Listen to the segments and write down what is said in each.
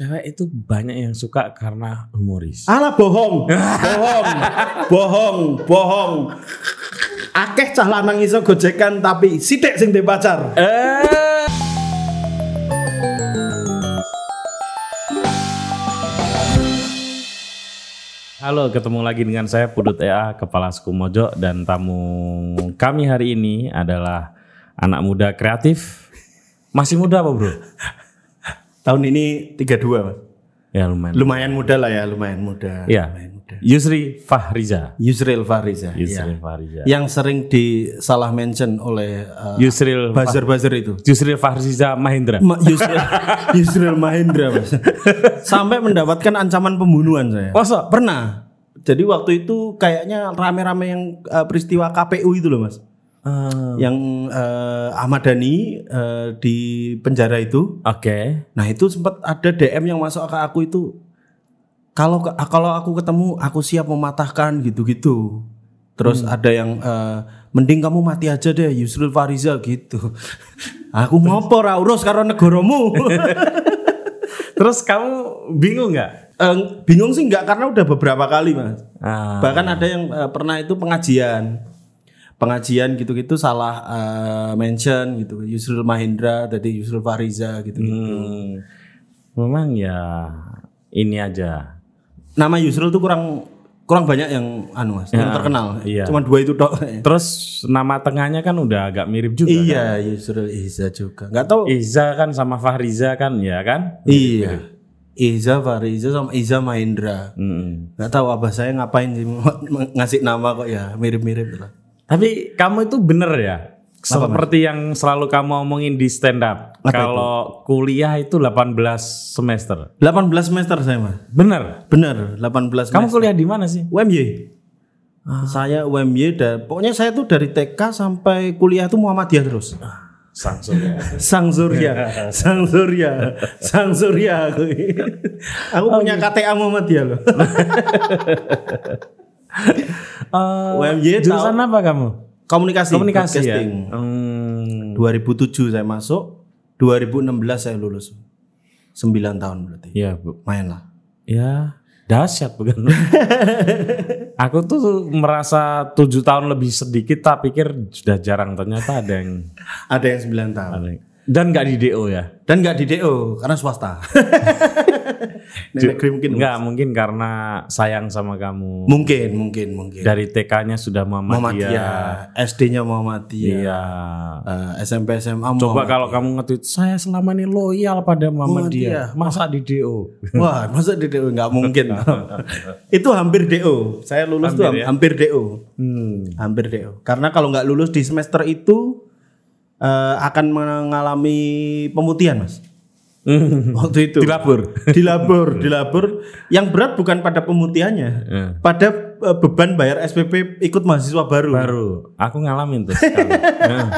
cewek itu banyak yang suka karena humoris. Alah bohong, bohong, bohong, bohong. Akeh cah lanang iso gojekan tapi sithik sing duwe pacar. Eh. Halo, ketemu lagi dengan saya Pudut EA, Kepala Suku Mojo dan tamu kami hari ini adalah anak muda kreatif. Masih muda apa, Bro? Tahun ini 32, Mas. Ya, lumayan. Lumayan muda lah ya, lumayan muda. Iya. Lumayan muda. Yusri Fahriza. Yusril Fariza. Yusri iya. Fahriza. Yang sering disalah mention oleh uh, Yusril Fah- buzzer-buzzer itu. Yusril Fahriza Mahendra. Ma- Yusril, Yusril Mahendra mas sampai mendapatkan ancaman pembunuhan saya Masa? pernah jadi waktu itu kayaknya rame-rame yang uh, peristiwa KPU itu loh mas Eh, yang uh, Ahmad Dhani uh, di penjara itu. Oke. nah itu sempat ada DM yang masuk ke aku itu. Kalau ke- kalau aku ketemu aku siap mematahkan gitu-gitu. Terus ada yang uh, mending kamu mati aja deh Yusril Fariza gitu. Aku ngopo ra urus karo negaramu? Terus kamu bingung nggak? Eh, bingung sih nggak karena udah beberapa kali mas. Ah, Bahkan ada yang eh, pernah itu pengajian, pengajian gitu-gitu salah eh, mention gitu. Yusril Mahendra, tadi Yusril Fariza gitu. hmm, memang ya ini aja. Nama Yusril tuh kurang kurang banyak yang anu mas, yang terkenal. iya. Cuma dua itu tok. Terus nama tengahnya kan udah agak mirip juga. kan? iya, Yusril Iza juga. Nggak tahu. Iza kan sama Fahriza kan, ya kan? iya. Iza Fariza sama Iza Mahendra. Mm-mm. Nggak tahu abah saya ngapain sih ngasih nama kok ya mirip-mirip lah. Tapi kamu itu bener ya? Seperti yang selalu kamu omongin di stand up. Kalau kuliah itu 18 semester. 18 semester saya mas. Bener? Bener, 18 Kamu kuliah di mana sih? UMY. Saya UMY dan pokoknya saya tuh dari TK sampai kuliah tuh Muhammadiyah terus. Sang Surya. Sang Surya, Sang Surya, Sang Surya. Aku, aku punya KTA Muhammadiyah loh. Eh, UMY jurusan apa kamu? Komunikasi, Komunikasi ya. Hmm, 2007 saya masuk, 2016 saya lulus. 9 tahun berarti. ya bu. Main lah. Ya dahsyat bukan? Aku tuh merasa tujuh tahun lebih sedikit tak pikir sudah jarang ternyata ada yang Ada yang 9 tahun. ada yang- dan nggak di DO ya? Dan nggak di DO karena swasta. Nenek mungkin. Nggak mungkin karena sayang sama kamu. Mungkin, mungkin, mungkin. Dari TK-nya sudah Muhammadiyah. Muhammadiyah, SD-nya Muhammadiyah, Iya. eh, SMP SMA Coba Muhammadiyah. kalau kamu nge-tweet saya selama ini loyal pada Muhammadiyah. Masa di DO? Wah, masa di DO nggak mungkin. itu hampir DO. Saya lulus tuh Hampir ya? hampir DO, Hmm. hampir DO. Karena kalau nggak lulus di semester itu eh, akan mengalami pemutihan, mas. Waktu itu Dilabur. dilabur, dilabur. Yang berat bukan pada pemutihannya, Eh. pada eh, beban bayar SPP ikut mahasiswa baru. Baru. Aku ngalamin tuh sekali. Nah.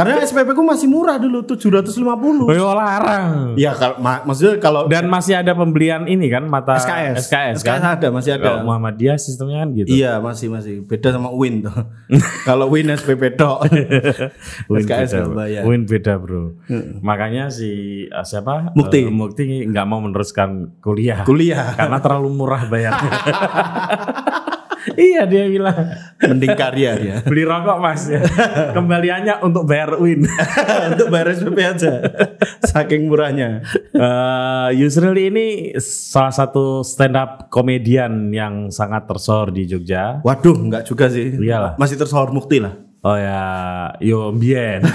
Karena SPP ku masih murah dulu 750. Yo larang. Ya kalau ma- maksudnya kalau Dan masih ada pembelian ini kan mata SKS. SKS, SKS kan? ada, masih ada. Kalau Muhammadiyah sistemnya kan gitu. Iya masih masih beda sama Win tuh. Kalau Win SPP tok. Win SKS beda, bayar. Win beda bro. Makanya si uh, siapa? Mukti. Uh, Mukti nggak mau meneruskan kuliah. Kuliah Karena terlalu murah bayarnya. iya dia bilang mending karya dia. beli rokok mas ya. Kembaliannya untuk bayar Win. Untuk bayar SPP aja. Saking murahnya. Eh, Yusril ini salah satu stand up komedian yang sangat tersohor di Jogja. Waduh, enggak juga sih. Iyalah. Masih tersohor mukti lah. Oh ya, yo mbien.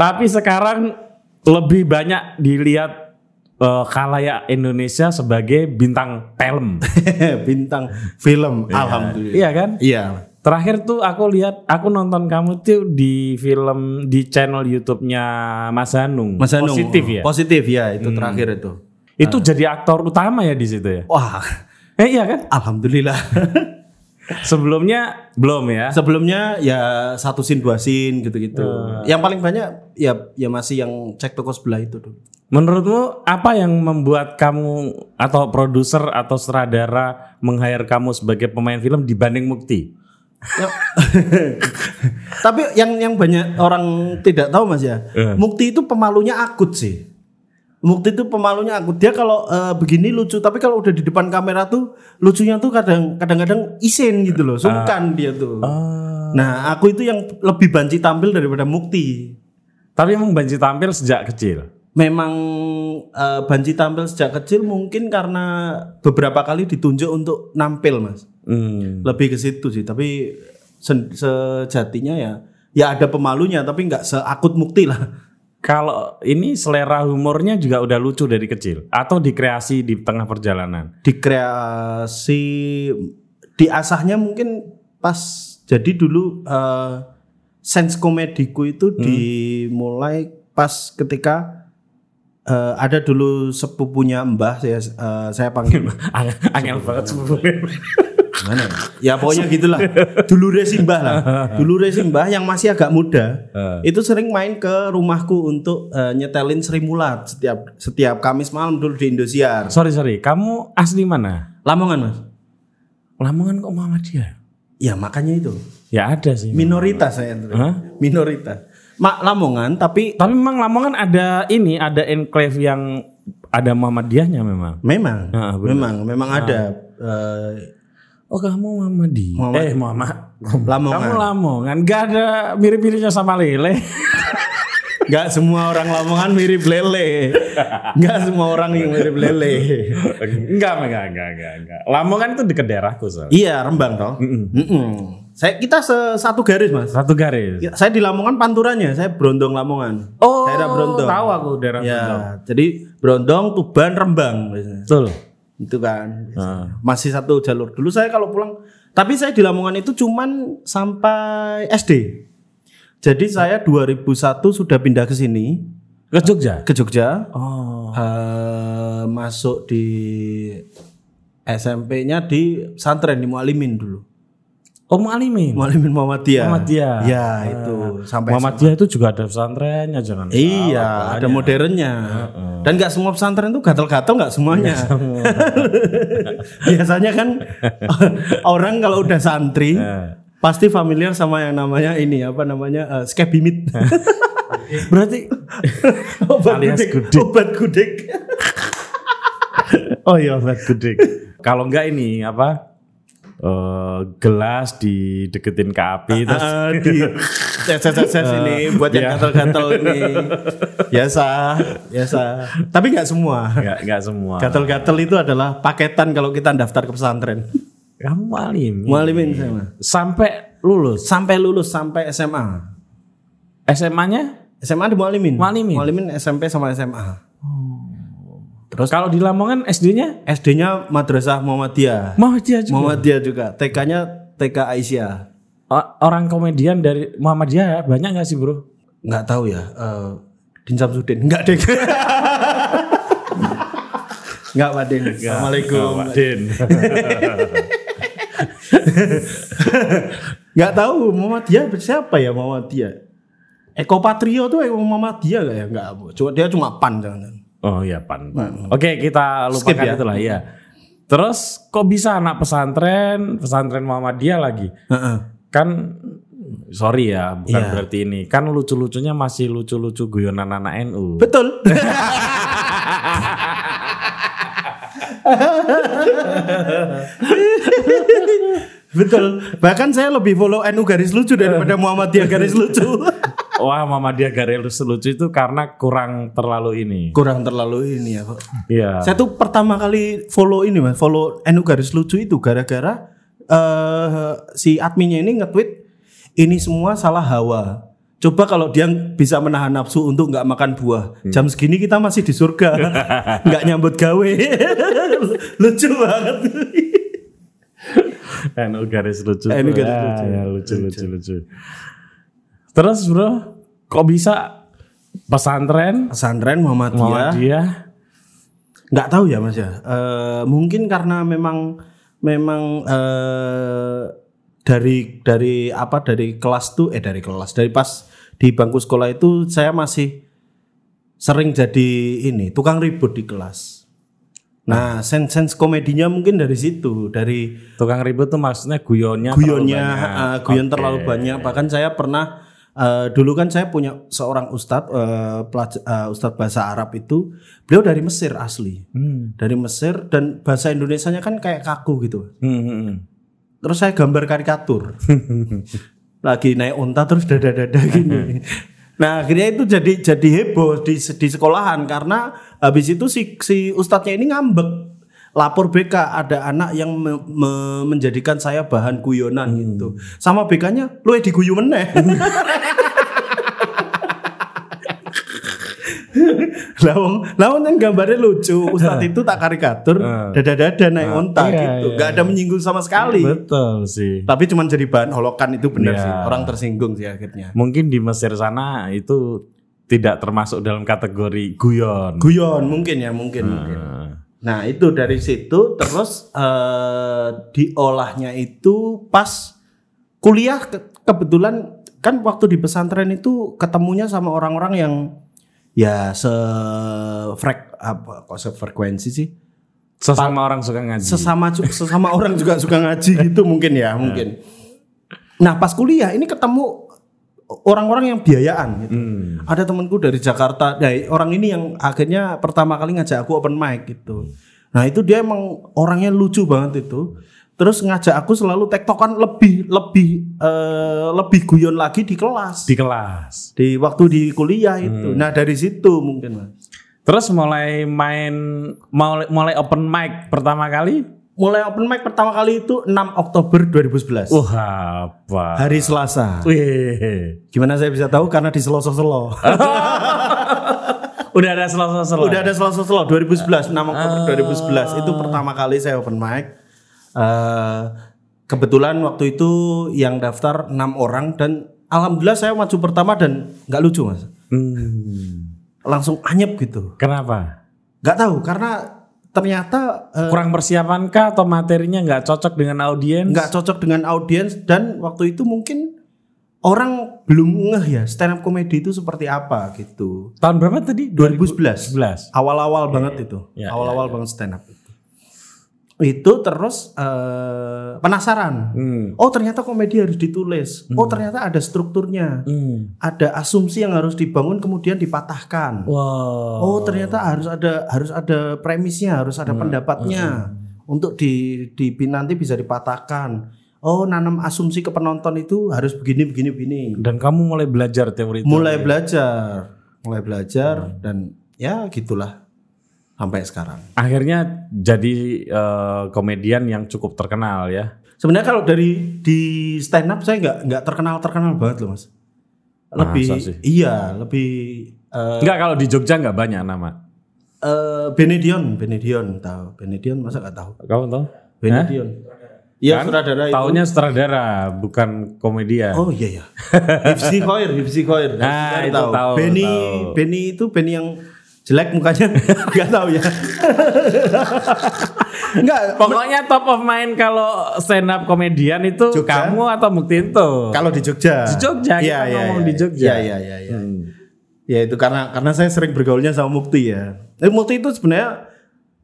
Tapi sekarang lebih banyak dilihat eh, khalayak Indonesia sebagai bintang film. Bintang film. Alhamdulillah. Iya kan? Iya. Terakhir tuh aku lihat, aku nonton kamu tuh di film di channel YouTube-nya Mas Hanung. Mas Anung. Positif ya. Positif ya, itu terakhir itu. Itu jadi aktor utama ya di situ ya. Wah, Eh iya kan? alhamdulillah. Sebelumnya belum ya. Sebelumnya ya satu scene dua scene gitu-gitu. Yang paling banyak ya ya masih yang cek toko sebelah itu tuh. Menurutmu apa yang membuat kamu atau produser atau sutradara meng-hire kamu sebagai pemain film dibanding Mukti? Tapi yang yang banyak orang tidak tahu Mas ya. Eh. Mukti itu pemalunya akut sih. Mukti itu pemalunya akut. Dia kalau eh, begini lucu, tapi kalau udah di depan kamera tuh lucunya tuh kadang kadang-kadang isin gitu loh, sungkan dia tuh. Ah. Nah, aku itu yang lebih banci tampil daripada Mukti. Tapi emang Banci tampil sejak kecil. Memang eh, banci tampil sejak kecil mungkin karena beberapa kali ditunjuk untuk nampil, Mas. Hmm. Lebih ke situ sih, tapi sen- sejatinya ya ya ada pemalunya tapi nggak seakut Mukti lah. Kalau ini selera humornya juga udah lucu dari kecil atau dikreasi di tengah perjalanan. Dikreasi diasahnya mungkin pas jadi dulu eh, sense komediku itu dimulai pas ketika eh, ada dulu sepupunya Mbah saya eh, saya panggil Angel banget sebenarnya. Mana? Ya pokoknya gitulah. Dulu Simbah lah. Dulu Simbah yang masih agak muda itu sering main ke rumahku untuk eh, nyetelin Sri Mulat setiap setiap Kamis malam dulu di Indosiar. sorry sorry, kamu asli mana? Lamongan mas? Lamongan kok Muhammadiyah? Ya makanya itu Ya ada sih. minoritas saya. Hah? Minoritas. Mak Lamongan tapi Tapi memang Lamongan ada ini, ada enclave yang ada Muhammadiyahnya memang. memang Ah, benar. memang memang ada eh, Oh kamu Muhammadi? Muhammad- Eh Muhammad. Lamongan. Kamu Lamongan, gak ada mirip-miripnya sama Lele. Nggak semua orang Lamongan mirip lele. Nggak semua orang yang mirip lele. enggak, enggak, enggak, enggak, enggak. Lamongan itu dekat daerahku soalnya. Iya, Rembang toh. Mm-mm. Saya kita satu garis, Mas. Satu garis. Ya, saya di Lamongan panturannya, saya Brondong Lamongan. Oh, daerah Brondong. tahu aku daerah Ya, Brondong. jadi Brondong, Tuban, Rembang biasanya. Betul. Itu kan. Ah. Masih satu jalur. Dulu saya kalau pulang, tapi saya di Lamongan itu cuman sampai SD. Jadi saya 2001 sudah pindah ke sini, Ke Jogja. ke Jogja. Oh. Eh, masuk di SMP-nya di pesantren di Mualimin dulu. Oh, Mualimin. Mualimin Muhammadiyah. Muhammadiyah. Ya, itu sampai Muhammadiyah itu juga ada pesantrennya, jangan Iya, ada modernnya. Dan nggak semua pesantren itu gatel-gatel nggak semuanya. Biasanya kan orang kalau udah santri pasti familiar sama yang namanya ini apa namanya uh, skebimit. Berarti obat Alias gudeg. gudeg. Obat gudeg. Oh iya, obat gudeg. Kalau enggak ini apa? Eh, gelas dideketin ke api terus Ah, di ses-ses ini buat yang gatel-gatel ini. Biasa, biasa. Tapi nggak semua. enggak semua. Gatel-gatel itu adalah paketan kalau kita daftar ke pesantren. Kamu mualimin. Mualimin sama. Sampai lulus. Sampai lulus sampai SMA. SMA-nya? SMA di Mualimin. Mualimin. Mualimin SMP sama SMA. Terus Kalau di Lamongan SD-nya SD-nya Madrasah Muhammadiyah. Muhammadiyah juga. Muhammadiyah juga. TK-nya TK Aisyah. Orang komedian dari Muhammadiyah banyak nggak sih bro? Nggak tahu ya. eh Din Samsudin. Enggak deh. Enggak Pak Din. Assalamualaikum. Din. Nggak tahu Muhammadiyah siapa ya Muhammadiyah? Eko Patrio tuh Eko Muhammadiyah gak ya? Enggak. Cuma dia cuma pan jangan. Oh iya pan. Oke kita lupakan Skip ya. itulah ya. Terus kok bisa anak pesantren, pesantren Muhammadiyah lagi? Heeh. Kan sorry ya, bukan Iya. berarti ini. Kan lucu-lucunya masih lucu-lucu guyonan anak NU. Betul. Betul. Bahkan saya lebih follow NU garis lucu daripada Muhammadiyah garis lucu. Wah, Muhammadiyah garis lucu itu karena kurang terlalu ini. Kurang terlalu ini ya, Pak. Iya. Saya tuh pertama kali follow ini, Mas. Follow NU garis lucu itu gara-gara eh si adminnya ini nge-tweet ini semua salah hawa. Coba kalau dia bisa menahan nafsu untuk nggak makan buah, jam segini kita masih di surga, nggak nyambut gawe, lucu banget. NU garis lucu. NU garis Ya, lucu. ya, lucu, lucu, lucu. Terus bro, kok bisa pesantren Pesantren Muhammadiyah Muhammadiyah? nggak tahu ya mas ya Eh, mungkin karena memang memang eh, dari dari apa dari kelas tuh eh dari kelas dari pas di bangku sekolah itu saya masih sering jadi ini tukang ribut di kelas Nah, sense sense komedinya mungkin dari situ, dari Tukang ribut tuh maksudnya guyonnya guyonnya, uh, guyon Oke. terlalu banyak. Bahkan saya pernah uh, dulu kan saya punya seorang ustadz, uh, pelaj- uh, ustadz bahasa Arab itu, beliau dari Mesir asli, Hmm. dari Mesir dan bahasa Indonesianya kan kayak kaku gitu. Hmm, hmm, hmm. Terus saya gambar karikatur, lagi naik unta terus dada-dada gini. Nah akhirnya itu jadi jadi heboh di di sekolahan karena habis itu si si ustadznya ini ngambek lapor BK ada anak yang me- me- menjadikan saya bahan guyonan gitu sama BK-nya lu diguyu meneh Lawang, lawang kan gambarnya lucu. Ustadz itu tak karikatur, dada-dada naik unta iya, gitu. iya, Gak ada menyinggung sama sekali. Betul sih. Tapi cuman jadi bahan holokan itu benar Iya. sih. Orang tersinggung sih akhirnya. Mungkin di Mesir sana itu tidak termasuk dalam kategori guyon. Guyon mungkin ya, mungkin mungkin. Nah, Nah, itu dari situ terus eh diolahnya itu pas kuliah ke- kebetulan kan waktu di pesantren itu ketemunya sama orang-orang yang ya se frek apa kok sefrekuensi sih? Sesama orang suka ngaji. sesama sesama orang juga suka ngaji gitu mungkin ya mungkin nah pas kuliah ini ketemu orang-orang yang biayaan gitu. Hmm. ada temanku dari Jakarta dari orang ini yang akhirnya pertama kali ngajak aku open mic gitu nah itu dia emang orangnya lucu banget itu terus ngajak aku selalu tektokan lebih lebih eh, lebih guyon lagi di kelas Di kelas. di waktu di kuliah itu nah dari situ mungkin mas Terus mulai main mulai, mulai open mic pertama kali? Mulai open mic pertama kali itu 6 Oktober 2011 Wah, apa? hari Selasa Wih. Gimana saya bisa tahu karena di selo-selo. Udah ada selo-selo. Udah ada selo-selo 2011, 6 Oktober 2011 itu pertama kali saya open mic. Eh, kebetulan waktu itu yang daftar enam orang dan alhamdulillah saya maju pertama dan nggak lucu mas. Hmm. Langsung anyep gitu. Kenapa? Nggak tahu karena ternyata eh, Kurang persiapan kah atau materinya nggak cocok dengan audiens? nggak cocok dengan audiens dan waktu itu mungkin orang belum ngeh ya stand up comedy itu seperti apa gitu. Tahun berapa tadi? 2011. 2011. awal-awal banget itu Ya, awal-awal banget stand up itu terus eh, penasaran. Hmm. oh ternyata komedi harus ditulis. Oh ternyata ada strukturnya. Hmm. ada asumsi yang harus dibangun kemudian dipatahkan. Wow. oh ternyata harus ada harus ada premisnya harus ada pendapatnya. Untuk di, di nanti bisa dipatahkan. Oh nanam asumsi ke penonton itu harus begini begini begini. Dan kamu mulai belajar teori itu. mulai belajar. Mulai belajar dan ya gitulah sampai sekarang. Akhirnya jadi eh, komedian yang cukup terkenal ya. sebenarnya kalau dari di stand up saya nggak nggak terkenal terkenal banget loh mas. Lebih Masa iya lebih eh Enggak kalau di Jogja nggak banyak nama. eh, Benedion Benedion tahu. Benedion masa nggak tahu? Kamu tahu? Benedion. Iya sutradara itu. Taunya sutradara, bukan komedian. oh iya ya Hipsi Khoir Hipsi Khoir. Nah, itu tahu, Benny tahu. Benny itu Benny yang jelek mukanya nggak tahu ya nggak Pokoknya top of mind kalau stand up komedian itu Jogja? kamu atau Muktinto. Kalau di Jogja. Di Jogja, kita ngomong di Jogja. Iya iya iya iya. Hmm. Ya itu karena karena saya sering bergaulnya sama Mukti ya. Eh Mukti itu sebenarnya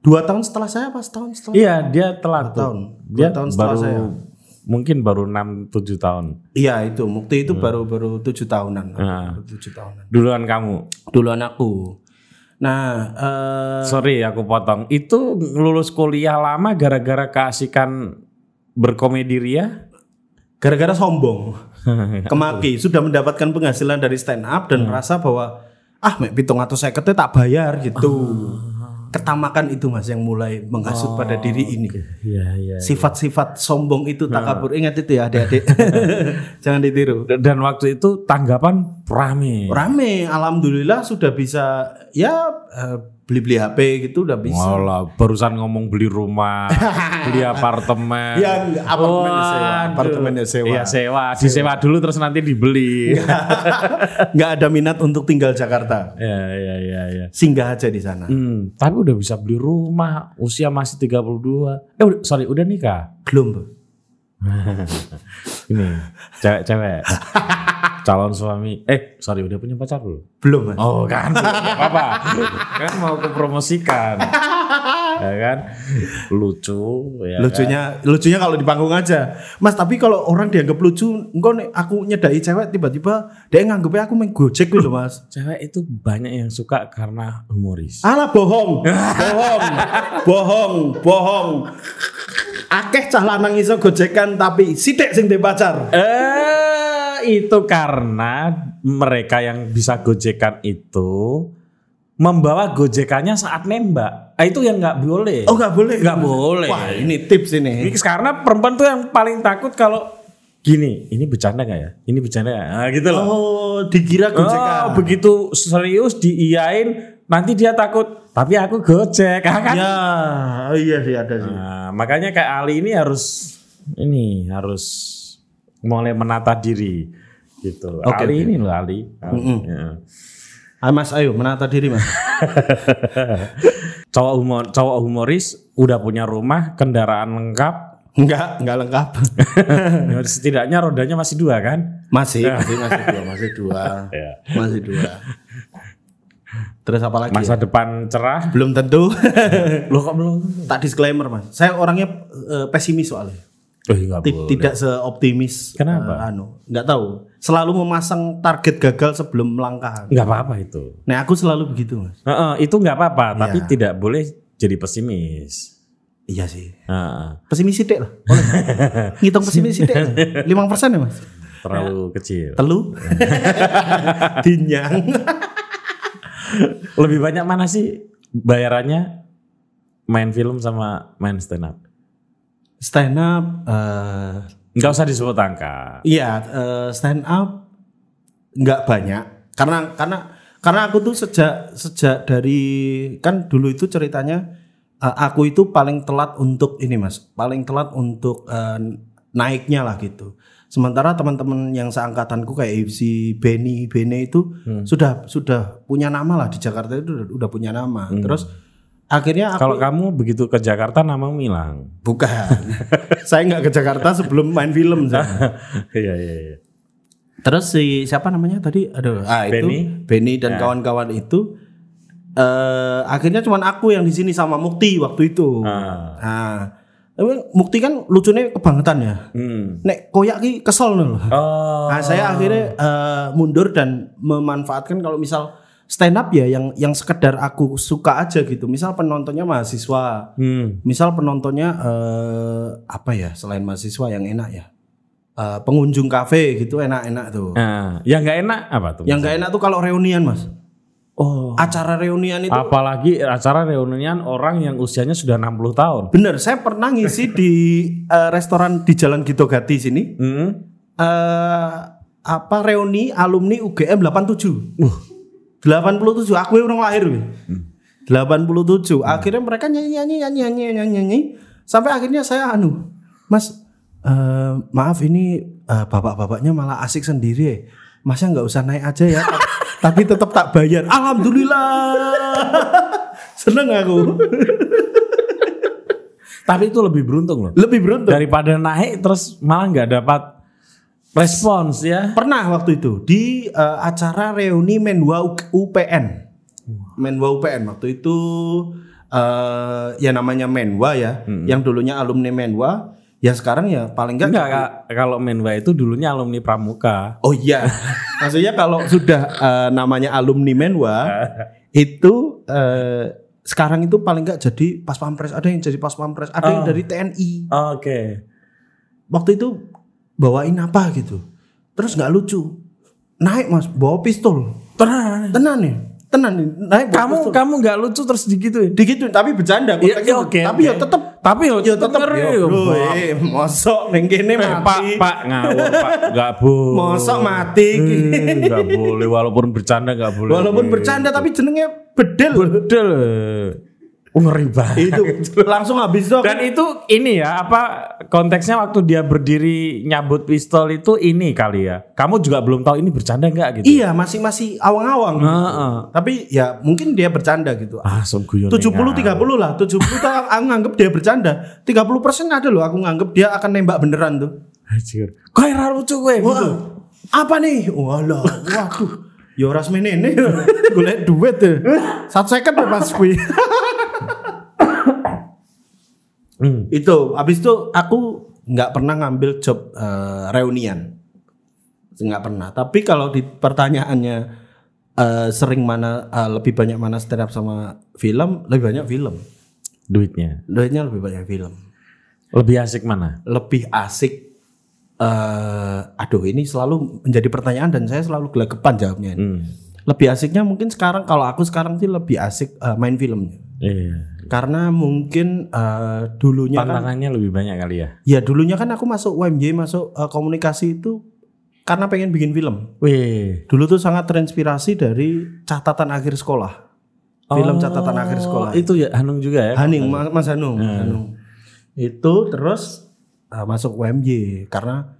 dua tahun setelah saya pas tahun setelah Iya, dia telat tahun. Dua Dia tahun setelah baru saya. mungkin baru 6 7 tahun. Iya itu Mukti itu baru baru tujuh tahunan. Nah. Tujuh tahunan. Duluan kamu. Duluan aku. Nah eh Sorry aku potong. Itu lulus kuliah lama gara-gara keasikan berkomedi ria? gara-gara sombong kemaki sudah mendapatkan penghasilan dari stand up Hmm. dan merasa bahwa ah mek pitung atau saya tak bayar gitu. Ah. Ketamakan itu mas yang mulai menghasut pada diri ini. Iya, iya. sifat-sifat sombong itu Nah. takabur ingat itu ya adik-adik jangan ditiru Dan waktu itu tanggapan rame. rame alhamdulillah sudah bisa ya eh, beli-beli HP gitu udah bisa Malah barusan ngomong beli rumah, beli apartemen. Ya, enggak, apartemen sewa, Waduh. apartemen sewa. Iya sewa, disewa dulu terus nanti dibeli. nggak ada minat untuk tinggal Jakarta Iya iya iya iya. singgah aja di sana Hmm, tapi udah bisa beli rumah, usia masih 32. Eh udah, sorry, udah nikah. belum. Ini cewek-cewek. Calon suami. Eh, sorry udah punya pacar belum? belum mas Oh kan, apa apa. kan mau aku promosikan. ya kan lucu ya lucunya lucunya kalau di panggung aja mas tapi kalau orang dianggap lucu engkau nih aku nyedai cewek tiba-tiba dia nganggepnya aku main gojek gitu mas cewek itu banyak yang suka karena humoris Alah bohong, bohong, bohong, bohong. Akeh cah lanang iso gojekan tapi sidik sing pacar. eh itu karena mereka yang bisa gojekan itu membawa gojekannya saat nembak Ah, itu yang nggak boleh Oh nggak boleh, Nggak boleh. Wah ini tips ini. Karena perempuan tuh yang paling takut kalau gini ini bercanda nggak ya ini bercanda nggak? nah, gitu loh Oh dikira Oh, gojekan. begitu serius diiyain nanti dia takut tapi aku gojek ah, kan Ya, oh iya sih ada sih. Nah, makanya kayak Ali ini harus ini harus mulai menata diri gitu Oke, Ali ini loh Ali, Ali. Ya. Ah, mas ayo menata diri mas. cowok humor cowok humoris udah punya rumah kendaraan lengkap Enggak, enggak lengkap. ya, setidaknya rodanya masih dua kan Masih, masih, masih dua, masih dua, Ya. masih dua. Terus apa lagi? masa ya? depan cerah Belum tentu. lo kok belum tak disclaimer mas. Saya orangnya eh, pesimis soalnya. Boleh. tidak seoptimis Kenapa? eh, anu nggak tahu. Selalu memasang target gagal sebelum melangkah. Nggak apa-apa itu. Nah aku selalu begitu mas. Heeh, itu nggak apa-apa tapi Iya. tidak boleh jadi pesimis. Iya sih. Heeh. pesimis sidik lah. Boleh. Ngitung pesimis sidik lima persen ya mas? Terlalu kecil. Telu? Dinyang. Lebih banyak mana sih bayarannya? Main film sama main stand up? Stand up eh, Enggak usah disebut angka. iya eh, stand up nggak banyak. Karena karena karena aku tuh sejak sejak dari kan dulu itu ceritanya eh, aku itu paling telat untuk ini mas. Paling telat untuk eh, naiknya lah gitu. Sementara teman-teman yang seangkatanku kayak si Benny Bene itu sudah sudah punya nama lah di Jakarta itu udah, udah punya nama. Terus akhirnya aku Kalau kamu begitu ke Jakarta namamu hilang. bukan saya nggak ke Jakarta sebelum main film. Iya iya iya. Terus si siapa namanya tadi? Aduh, ah itu Benny. Benny dan kawan-kawan itu eh akhirnya cuman aku yang di sini sama Mukti waktu itu. Ah. Nah, tapi Mukti kan lucunya kebangetan ya. Hmm. Nek koyak ki kesel loh. Oh. Nah, saya akhirnya eh, mundur dan memanfaatkan kalau misal stand up ya yang yang sekedar aku suka aja gitu. Misal penontonnya mahasiswa, Hmm. misal penontonnya eh, apa ya selain mahasiswa yang enak ya. Eh, pengunjung kafe gitu enak-enak tuh. Nah, yang nggak enak apa tuh? Yang gak enak tuh kalau reunian mas. Oh. Acara reunian itu Apalagi acara reunian orang yang usianya sudah 60 tahun. bener. Saya pernah ngisi di eh, restoran di Jalan Gito Gati sini. Hmm. eh apa reuni alumni UGM 87. Uh. 87 aku orang lahir. weh. 87. Akhirnya mereka nyanyi nyanyi nyanyi nyanyi nyanyi nyanyi sampai akhirnya saya anu, Mas eh, maaf ini eh, bapak-bapaknya malah asik sendiri. ya. Masnya nggak usah naik aja ya, ta- tapi tetap tak bayar. Alhamdulillah. Seneng aku. Tapi itu lebih beruntung loh. Lebih beruntung. Daripada naik terus malah nggak dapat respons ya. Pernah waktu itu di eh, acara reuni Menwa UPN. Menwa UPN waktu itu eh ya namanya Menwa ya, yang dulunya alumni Menwa, ya sekarang ya paling enggak Enggak, Kak. kalau Menwa itu dulunya alumni Pramuka. Oh iya. Maksudnya kalau sudah eh, namanya alumni Menwa itu eh, sekarang itu paling enggak jadi pas pampres, ada yang jadi pas pampres, ada yang dari TNI. Oke. Waktu itu bawain apa gitu. Terus nggak lucu. Naik Mas, bawa pistol. Tenang. Tenan nih. Tenan nih. Naik bawa Kamu pistol. kamu nggak lucu terus digituin. digituin tapi bercanda Iya, iya, oke, tapi oke. ya tetep Tapi yo ya tetep ngeri, ya, yo, bro Pak. eh, mosok ning kene Eh, Pak, mati Pak ngawur, Pak. Enggak boleh. mosok mati Enggak boleh walaupun bercanda enggak boleh. walaupun bercanda tapi jenenge bedel bedel. Ngeri banget. itu langsung habis dong Dan itu ini ya apa konteksnya waktu dia berdiri nyabut pistol itu ini kali ya. Kamu juga belum tahu ini bercanda enggak gitu. iya masih masih awang-awang Heeh. tapi ya mungkin dia bercanda gitu Ah, som guyon. 70 30 lah 70 tuh aku nganggep dia bercanda 30 persen ada loh aku nganggep dia akan nembak beneran tuh Anjir. Kok era lucu gue Wah, gitu. apa nih? Walah, waduh. Ya ora semene golek duit tuh. Satu second ya pas kuwi. Hmm. Itu habis itu aku nggak pernah ngambil job eh, reunian. Nggak pernah. Tapi kalau di pertanyaannya eh, sering mana eh, lebih banyak mana stand up sama film, lebih banyak film. Duitnya. Duitnya lebih banyak film. Lebih asik mana? Lebih asik eh aduh ini selalu menjadi pertanyaan dan saya selalu gelagapan jawabnya ini. Hmm. Lebih asiknya mungkin sekarang kalau aku sekarang sih lebih asik eh, main filmnya. Iya. Karena mungkin eh, dulunya kan Tantangannya lebih banyak kali ya. ya dulunya kan aku masuk UMJ masuk eh, komunikasi itu karena pengen bikin film. Wih. Dulu tuh sangat terinspirasi dari catatan akhir sekolah. Film catatan akhir sekolah. Oh, Itu ya Hanung juga ya? Haning, Ma- Mas Hanung, Hanung. Itu terus uh, masuk UMJ karena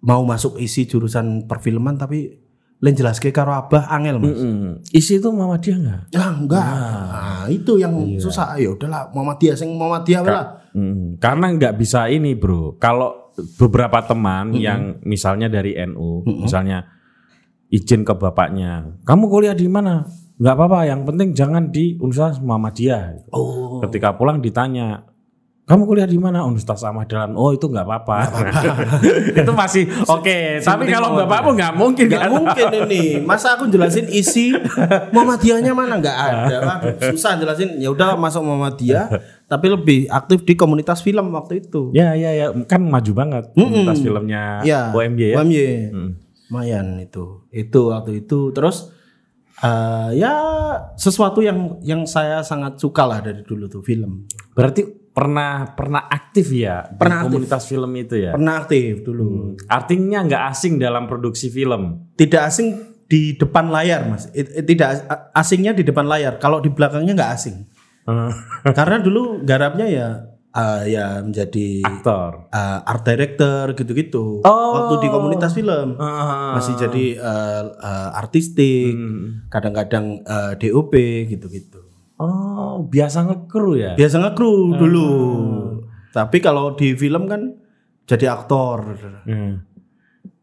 mau masuk isi jurusan perfilman tapi lain jelas karo abah angel mas. Mm-mm. Isi itu Muhammadiyah enggak? Ya enggak. Nah, itu yang susah. Ya udahlah Muhammadiyah sing Muhammadiyah wae lah. Mm, karena nggak bisa ini bro. Kalau beberapa teman yang misalnya dari NU, misalnya izin ke bapaknya, kamu kuliah di mana? Nggak apa-apa. Yang penting jangan di Universitas Muhammadiyah. Oh. Ketika pulang ditanya, kamu kuliah di mana? Universitas Ahmad. Oh itu nggak apa-apa. itu masih oke. Tapi penting kalau Muhammadiyah. bapakmu nggak mungkin. Enggak kan? mungkin ini. Masa aku jelasin isi Muhammadiyahnya mana enggak ada. Waduh, susah jelasin. Ya udah masuk Muhammadiyah tapi lebih aktif di komunitas film waktu itu. Ya ya ya. Kan maju banget. Komunitas filmnya Ya. OMJ ya. UMY. Mm. Lumayan itu. Itu waktu itu terus eh, ya sesuatu yang yang saya sangat suka lah dari dulu tuh film. Berarti pernah pernah aktif ya Pernah di aktif. komunitas film itu ya. Pernah aktif dulu. Artinya nggak asing dalam produksi film. Tidak asing di depan layar, Mas. It- it- Tidak as- asingnya di depan layar. Kalau di belakangnya nggak asing. Eh, Karena dulu garapnya ya eh, ya menjadi Aktor. eh, art director gitu-gitu. Oh. Waktu di komunitas film Ah. masih jadi eh, eh, artistik, Hmm. kadang-kadang eh, DOP gitu-gitu. Oh, biasa ngekru ya? Biasa ngekru dulu. Tapi kalau di film kan jadi aktor. Hmm.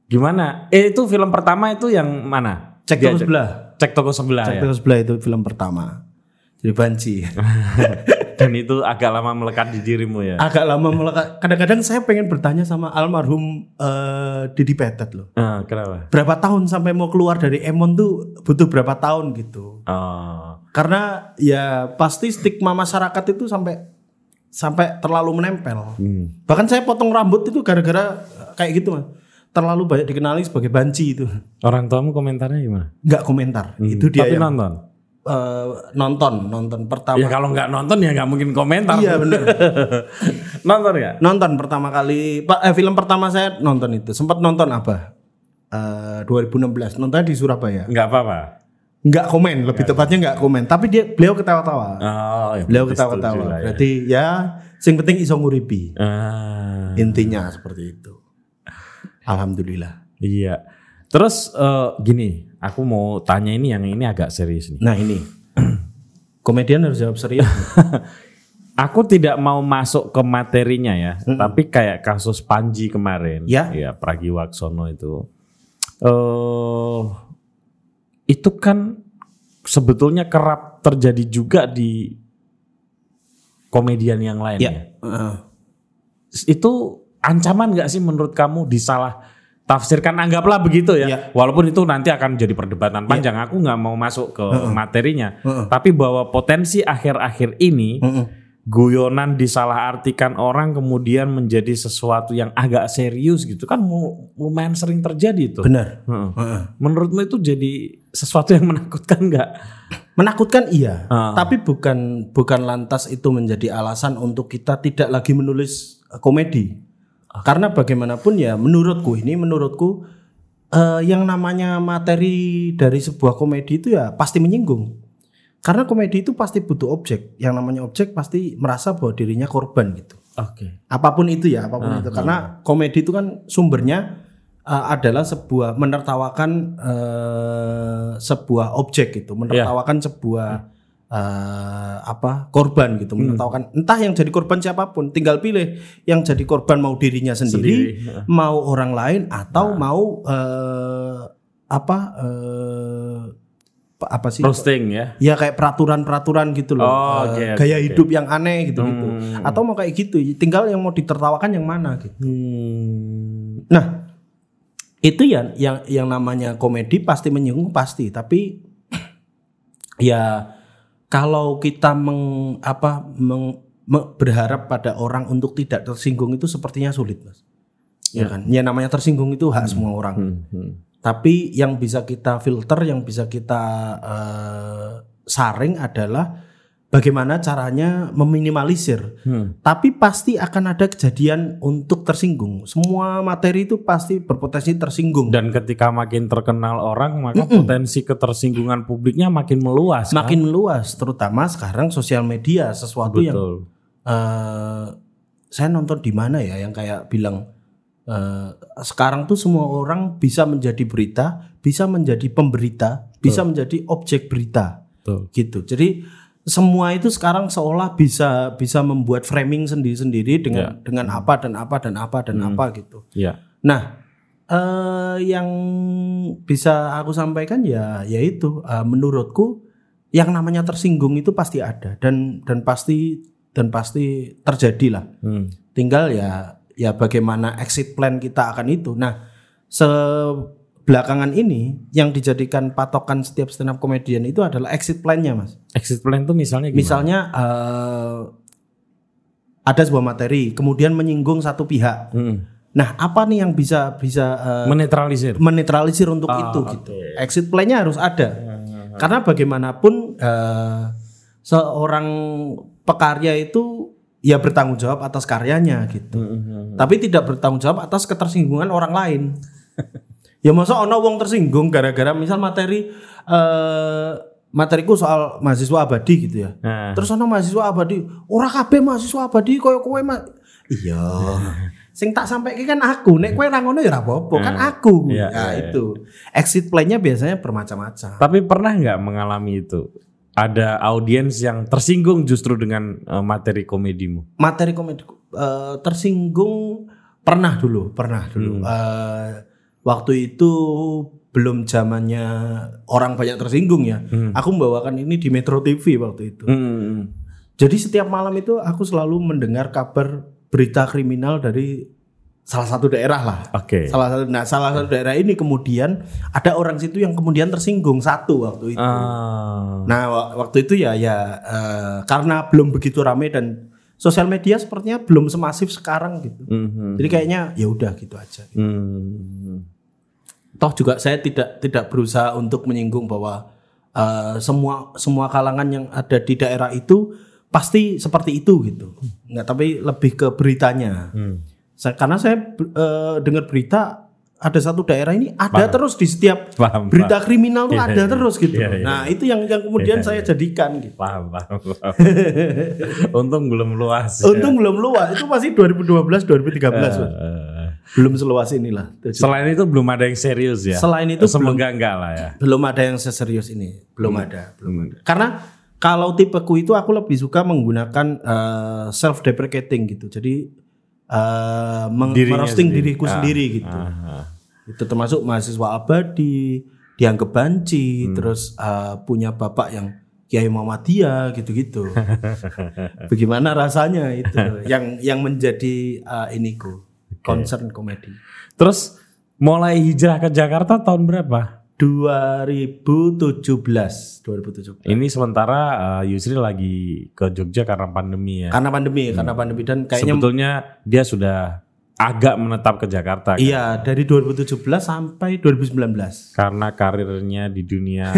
Gimana? Eh itu film pertama itu yang mana? Cek toko sebelah. Cek toko sebelah Cek ya. toko sebelah itu film pertama. Jadi banci. Dan itu agak lama melekat di dirimu ya. Agak lama melekat. Kadang-kadang saya pengen bertanya sama almarhum eh, Didi Petet loh. Ah, kenapa? Berapa tahun sampai mau keluar dari Emon tuh butuh berapa tahun gitu. Oh. Karena ya pasti stigma masyarakat itu sampai sampai terlalu menempel. Hmm. Bahkan saya potong rambut itu gara-gara eh, kayak gitu mas. Terlalu banyak dikenali sebagai banci itu. Orang tuamu komentarnya gimana? Nggak komentar. Itu dia Tapi yang nonton. eh, nonton nonton pertama. Ya kalau nggak nonton ya nggak mungkin komentar. Iya benar. nonton ya? nonton pertama kali Pak eh, film pertama saya nonton itu. Sempat nonton apa? Eh 2016 nontonnya di Surabaya. Nggak apa-apa. Nggak komen, lebih tepatnya nggak komen. Tapi dia beliau ketawa-tawa. Oh, ya Beliau ketawa-tawa. ya. Berarti ya sing penting iso nguripi. Ah, Intinya seperti itu. Alhamdulillah. iya. Terus eh, gini, aku mau tanya ini yang ini agak serius nih. Nah ini komedian harus jawab serius. Aku tidak mau masuk ke materinya ya, tapi kayak kasus Panji kemarin, Ya. Pragiwaksono itu, eh itu kan sebetulnya kerap terjadi juga di komedian yang lain ya. Heeh. Itu ancaman nggak sih menurut kamu disalah tafsirkan anggaplah begitu ya. Ya. Walaupun itu nanti akan jadi perdebatan panjang. Aku nggak mau masuk ke materinya, Heeh. tapi bahwa potensi akhir-akhir ini Heeh. Guyonan disalahartikan orang kemudian menjadi sesuatu yang agak serius gitu kan lumayan sering terjadi itu. Benar. Heeh. Heeh. Menurutmu itu jadi sesuatu yang menakutkan nggak? Menakutkan iya, Ah. tapi bukan bukan lantas itu menjadi alasan untuk kita tidak lagi menulis eh, komedi. Karena bagaimanapun ya menurutku ini menurutku eh, yang namanya materi dari sebuah komedi itu ya pasti menyinggung. Karena komedi itu pasti butuh objek. Yang namanya objek pasti merasa bahwa dirinya korban gitu. Oke. Apa pun itu ya, apa pun itu. Karena komedi itu kan sumbernya uh, adalah sebuah menertawakan uh, sebuah objek gitu, menertawakan sebuah uh, apa korban gitu, menertawakan entah yang jadi korban siapa pun, tinggal pilih yang jadi korban mau dirinya sendiri, mau orang lain atau mau uh, apa uh, apa sih? Roasting ya. Ya kayak peraturan-peraturan gitu loh. Oh, Eh, oke, gaya oke. hidup yang aneh gitu gitu. Hmm. Atau mau kayak gitu, tinggal yang mau ditertawakan yang mana gitu. Hmm. Nah, itu ya yang yang namanya komedi pasti menyinggung pasti, tapi ya kalau kita meng apa meng- me- berharap pada orang untuk tidak tersinggung itu sepertinya sulit, Mas. Ya kan? Ya namanya tersinggung itu hak semua orang. Hmm, hmm. Tapi yang bisa kita filter, yang bisa kita eh, saring adalah bagaimana caranya meminimalisir. Hmm. Tapi pasti akan ada kejadian untuk tersinggung. Semua materi itu pasti berpotensi tersinggung. Dan ketika makin terkenal orang, maka potensi ketersinggungan publiknya makin meluas. kan? Makin meluas, terutama sekarang sosial media sesuatu yang Betul. eh, saya nonton di mana ya yang kayak bilang eh, sekarang tuh semua orang bisa menjadi berita, bisa menjadi pemberita, bisa menjadi objek berita. Betul. gitu. Jadi semua itu sekarang seolah bisa bisa membuat framing sendiri-sendiri dengan dengan apa dan apa dan apa dan apa gitu. Ya. Nah, eh yang bisa aku sampaikan ya yaitu eh, menurutku yang namanya tersinggung itu pasti ada dan dan pasti dan pasti terjadi lah. Hmm. Tinggal ya ya bagaimana exit plan kita akan itu. Nah, sebelakangan ini yang dijadikan patokan setiap stand up comedian itu adalah exit plan-nya, Mas. Exit plan itu misalnya gimana? Misalnya eh, ada sebuah materi, kemudian menyinggung satu pihak. Hmm. Nah, apa nih yang bisa bisa eh, Menetralisir. menetralisir untuk Ah, itu gitu. Exit plan-nya harus ada. Karena bagaimanapun eh, seorang pekarya itu ya bertanggung jawab atas karyanya gitu. Hmm. Tapi tidak bertanggung jawab atas ketersinggungan orang lain. ya masa ono wong tersinggung gara-gara misal materi eh materiku soal mahasiswa abadi gitu ya. Nah. Terus ono mahasiswa abadi, ora kabeh mahasiswa abadi koyo kowe Mas. Iya. Sing tak sampaikan kan aku, nek kowe ra ngono ya ora apa-apa, kan aku. Iya, nah, iya, itu. Exit plan-nya biasanya bermacam-macam. Tapi pernah nggak mengalami itu? Ada audiens yang tersinggung justru dengan eh, materi komedimu. Materi komedi eh, tersinggung pernah dulu, pernah dulu. Hmm. Eh, waktu itu belum zamannya orang banyak tersinggung ya. Aku membawakan ini di Metro TV waktu itu. Hmm. Jadi setiap malam itu aku selalu mendengar kabar berita kriminal dari salah satu daerah lah. Oke. Salah satu nah salah satu daerah ini kemudian ada orang situ yang kemudian tersinggung satu waktu itu. Ah. Nah, wa- waktu itu ya ya eh, karena belum begitu ramai dan sosial media sepertinya belum semasif sekarang gitu. Mhm. Jadi kayaknya ya udah gitu aja. Hmm. Toh juga saya tidak tidak berusaha untuk menyinggung bahwa eh, semua semua kalangan yang ada di daerah itu pasti seperti itu gitu. Enggak, tapi lebih ke beritanya. Hmm. Saya, karena saya eh, dengar berita ada satu daerah ini ada terus di setiap Paham, berita kriminal tuh Iya, ada iya. terus gitu. Iya, iya. Nah, itu yang yang kemudian saya jadikan gitu. Paham, paham, paham. Untung belum luas. Untung belum luas, itu masih 2012 2013. Mas. Eh, belum seluas inilah. Selain itu belum ada yang serius ya. Selain itu semoga enggak lah ya. belum ada yang seserius ini, belum Hmm. ada, belum ada. Karena kalau tipeku itu aku lebih suka menggunakan self deprecating gitu. Jadi eh, Dirinya merosting sendiri. diriku Ah, sendiri gitu. Ah, ah. Itu termasuk mahasiswa abadi, dianggap Hmm. banci, terus eh, punya bapak yang Kiai Muhammadiyah gitu-gitu. Bagaimana rasanya itu yang yang menjadi eh, iniku concern komedi. Terus mulai hijrah ke Jakarta tahun berapa? 2017, 2017. Ini sementara eh, Yusri lagi ke Jogja karena pandemi ya. Karena pandemi, karena pandemi dan kayaknya Sebetulnya dia sudah agak menetap ke Jakarta kan? iya dari 2017 sampai 2019 karena karirnya di dunia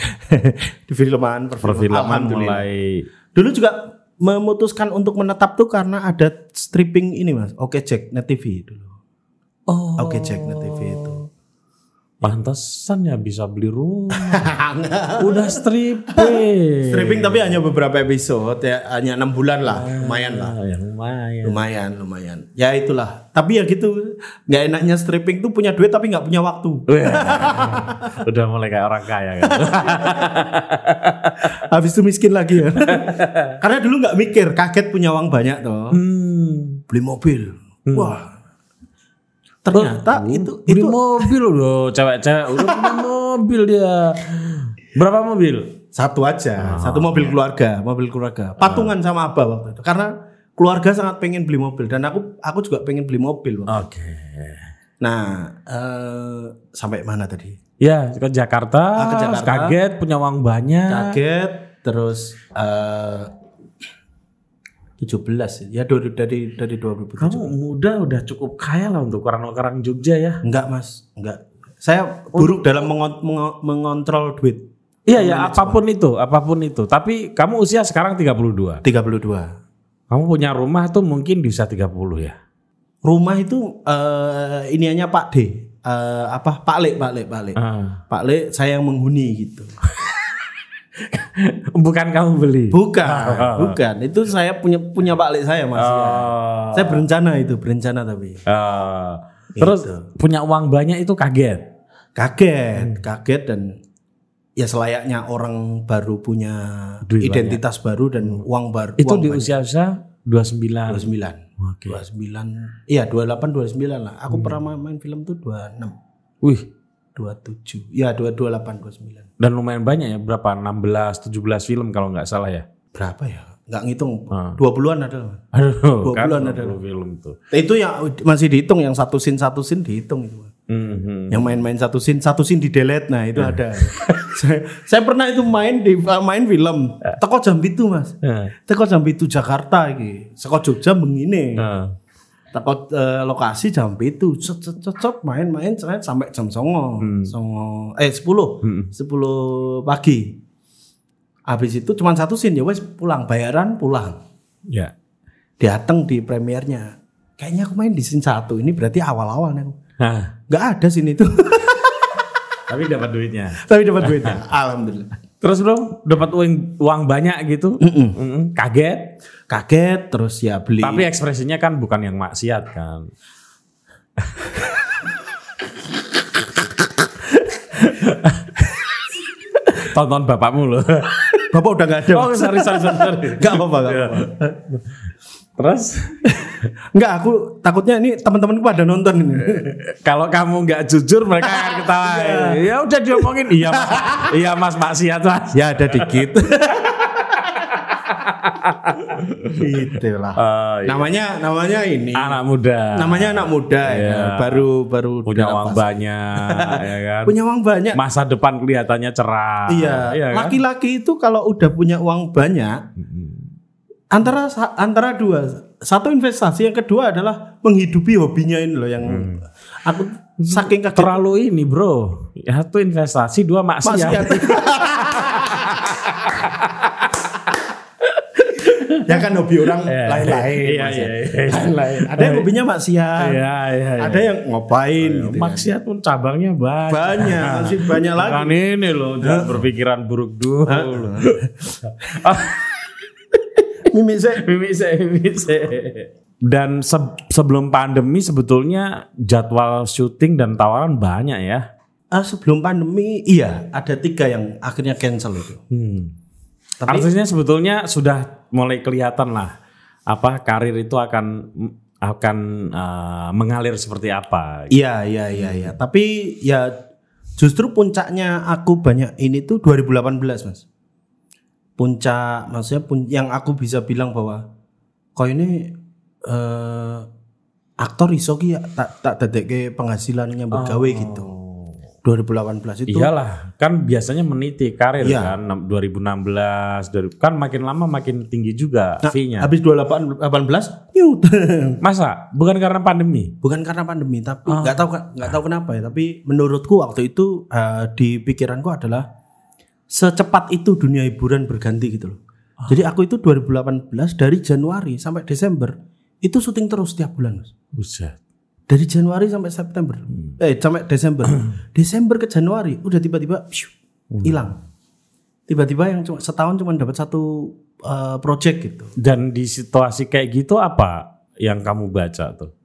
di filman perfilman. mulai Dulu juga memutuskan untuk menetap tuh karena ada stripping ini mas, Oke Jack Net TV dulu. oh Oke Jack Net TV itu. Pantesan ya bisa beli rumah. Udah stripping. stripping tapi hanya beberapa episode ya, hanya enam bulan lah, lumayan lah. Ah, ya lumayan. Lumayan, lumayan. Ya itulah. Tapi ya gitu, nggak enaknya stripping tuh punya duit tapi nggak punya waktu. Udah mulai kayak orang kaya kan. Habis itu miskin lagi ya. Karena dulu nggak mikir, kaget punya uang banyak tuh. Hmm. Beli mobil. Wah. Ternyata itu Beli itu mobil loh, cewek-cewek udah punya mobil dia. Berapa mobil? Satu aja, satu mobil keluarga, mobil keluarga. Patungan sama abah waktu itu. Karena keluarga sangat pengen beli mobil dan aku aku juga pengen beli mobil. Oke. Nah, eh, sampai mana tadi? Ya, ke Jakarta, Ah, ke Jakarta. kaget punya uang banyak. Kaget, terus eh 17 ya dari dari dari 2017. Kamu muda udah cukup kaya lah untuk orang-orang Jogja ya. Enggak, Mas, enggak. Saya buruk dalam mengon- mengo- mengontrol duit. Iya ya, apa pun itu, apa pun itu. Tapi kamu usia sekarang 32. 32. Kamu punya rumah tuh mungkin bisa 30 ya. Rumah itu eh iniannya Pak D. Eh, apa Pak Lek, Pak Lek, Pak Lek. Ah. Pak Lek saya yang menghuni gitu. Bukan kamu beli. Bukan, bukan. Itu saya punya punya Pak Lek saya Mas. Oh. Saya berencana itu, berencana tapi Eh, terus Gitu. punya uang banyak itu kaget. kaget, kaget dan ya selayaknya orang baru punya Duit identitas baru dan uang baru. Itu uang di banyak. usia-usia 29. 29. Oke. 29. Iya, 28 29 lah. Aku Hmm. pernah main, main film tuh 26, Wih, 27. Ya, 228 29. dan lumayan banyak ya, berapa? 16, 17 film kalau nggak salah ya. Berapa ya? Nggak ngitung. Ah. 20-an ada. Aduh, 20 kan bulan ada. 20 film tuh. Itu yang masih dihitung yang satu scene satu scene dihitung itu. Mhm. Yang main-main satu scene satu scene di delete nah Hmm. itu ada. saya, saya pernah itu main di main film. Teko jam itu Mas. Eh, Teko jam itu Jakarta iki. Saka Jogja begini. eh. Teko eh, lokasi jam itu cet cet cet, cet, main-main cet, sampai jam songo. Songo eh 10. 10 pagi. Habis itu cuma satu scene ya wes pulang bayaran pulang. Ya. Datang di premiernya. Kayaknya aku main di scene satu. Ini berarti awal-awal nih Nggak ada scene itu. tapi dapat duitnya. Tapi dapat duitnya. Alhamdulillah. Terus bro, dapat uang uang banyak gitu, Mm-mm. kaget. Kaget terus ya beli. Tapi ekspresinya kan bukan yang maksiat kan. Tonton bapakmu loh. Bapak udah nggak ada. Oh sorry sorry sorry. sorry. Nggak apa-apa. nggak apa-apa. Terus Nggak, aku takutnya ini teman-temanku pada nonton ini. kalau kamu nggak jujur mereka akan ketawa. ya udah diomongin iya mas, iya mas maksiat mas. ya ada dikit. Itulah. Oh, iya. Namanya namanya ini. Anak muda Namanya anak muda ya. Iya. Baru baru punya uang banyak, ya kan? Punya uang banyak. Masa depan kelihatannya cerah. Iya, kan? laki-laki itu kalau udah punya uang banyak, antara antara dua, satu investasi, yang kedua adalah menghidupi hobinya ini loh yang Hmm. aku saking kaget terlalu ini bro satu investasi dua maksiat, maksiat. ya kan hobi orang Iya, lain-lain, iya, Mas, ya. iya, iya. lain-lain. Ada yang hobinya maksiat, Iya, iya, iya. ada yang ngopain, gitu kan. maksiat pun cabangnya banyak banyak, masih banyak lagi. kan ini loh jangan berpikiran buruk dulu Mimi saya mimik saya mimik saya. dan se- sebelum pandemi sebetulnya jadwal syuting dan tawaran banyak ya Ah, sebelum pandemi, iya ada tiga yang akhirnya cancel itu. Hmm. Tapi- Artinya sebetulnya sudah mulai kelihatan lah apa karir itu akan akan eh, mengalir seperti apa. Iya, iya, iya, iya. Tapi ya justru puncaknya aku banyak ini tuh 2018, Mas. Puncak maksudnya pun yang aku bisa bilang bahwa kok ini eh aktor iso ki ya tak tak dadekke penghasilannya buat gawe gitu. 2018 itu Iyalah, kan biasanya meniti karir Iya. kan 2016, dari kan makin lama makin tinggi juga Nah, fee-nya. habis 2018 nyut. Masa bukan karena pandemi? Bukan karena pandemi, tapi nggak tahu nggak tahu kenapa ya. Tapi menurutku waktu itu eh, di pikiranku adalah secepat itu dunia hiburan berganti gitu loh. Jadi aku itu 2018 dari Januari sampai Desember itu syuting terus setiap bulan mas. Buset. Dari Januari sampai September, eh sampai Desember, Desember ke Januari udah tiba-tiba psiu, hilang. Tiba-tiba yang cuma setahun cuma dapat satu eh, project gitu. Dan di situasi kayak gitu apa yang kamu baca tuh?